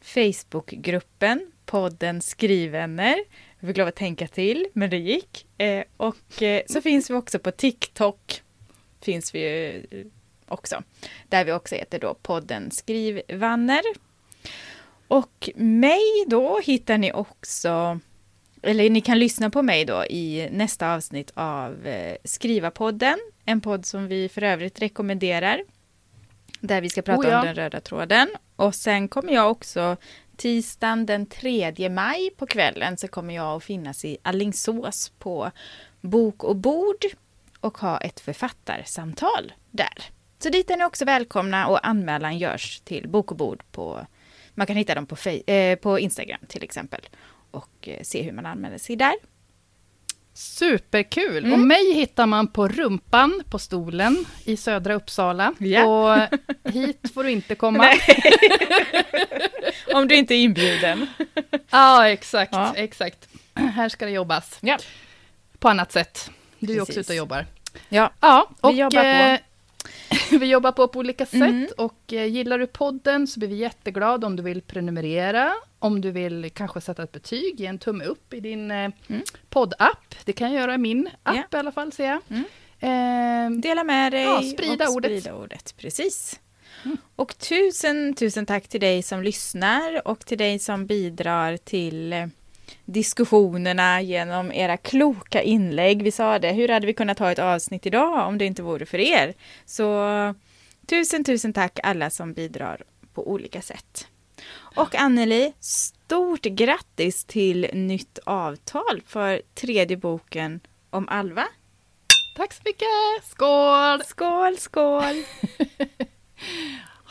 Facebookgruppen podden Skrivvänner. Jag fick lov att tänka till, men det gick. Eh, och eh, så finns vi också på TikTok. Finns vi ju eh, också. Där vi också heter då podden Skrivvanner. Och mig då hittar ni också, eller ni kan lyssna på mig då i nästa avsnitt av eh, Skrivarpodden. En podd som vi för övrigt rekommenderar. Där vi ska prata Oh ja. om den röda tråden. Och sen kommer jag också tisdagen den 3 maj på kvällen så kommer jag att finnas i Allingsås på Bok och bord och ha ett författarsamtal där. Så dit är ni också välkomna och anmälan görs till Bok och bord på man kan hitta dem på, eh, på Instagram till exempel och eh, se hur man anmäler sig där. Superkul! Mm. Och mig hittar man på Rumpan på stolen i södra Uppsala. Ja. Och hit får du inte komma. Om du inte är inbjuden. Ja, exakt, Ja. exakt. Här ska det jobbas Ja. på annat sätt. Du är också Precis. ute och jobbar. Ja, Ja, Vi och jobbar på. vi jobbar på på olika sätt. Mm. Och eh, gillar du podden så blir vi jätteglada om du vill prenumerera. Om du vill kanske sätta ett betyg, ge en tumme upp i din eh, Mm. poddapp. Det kan jag göra i min app Ja. i alla fall, ser jag. Mm. Eh, dela med dig Ja, sprida och ordet. sprida ordet. Precis. Mm. Och tusen, tusen tack till dig som lyssnar och till dig som bidrar till eh, diskussionerna genom era kloka inlägg. Vi sa det, hur hade vi kunnat ha ett avsnitt idag om det inte vore för er? Så tusen, tusen tack alla som bidrar på olika sätt. Och Anneli, stort grattis till nytt avtal för tredje boken om Alva. tack så mycket! Skål! Skål, skål!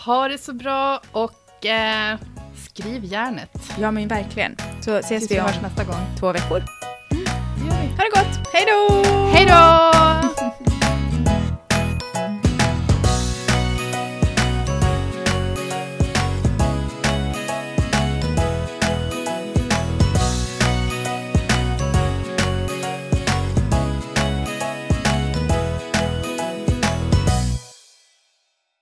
Ha det så bra och eh, skriv järnet. Ja men verkligen. Så ses Tills vi om nästa gång. två veckor. Vi. Ha det gott! Hej då! Hej då!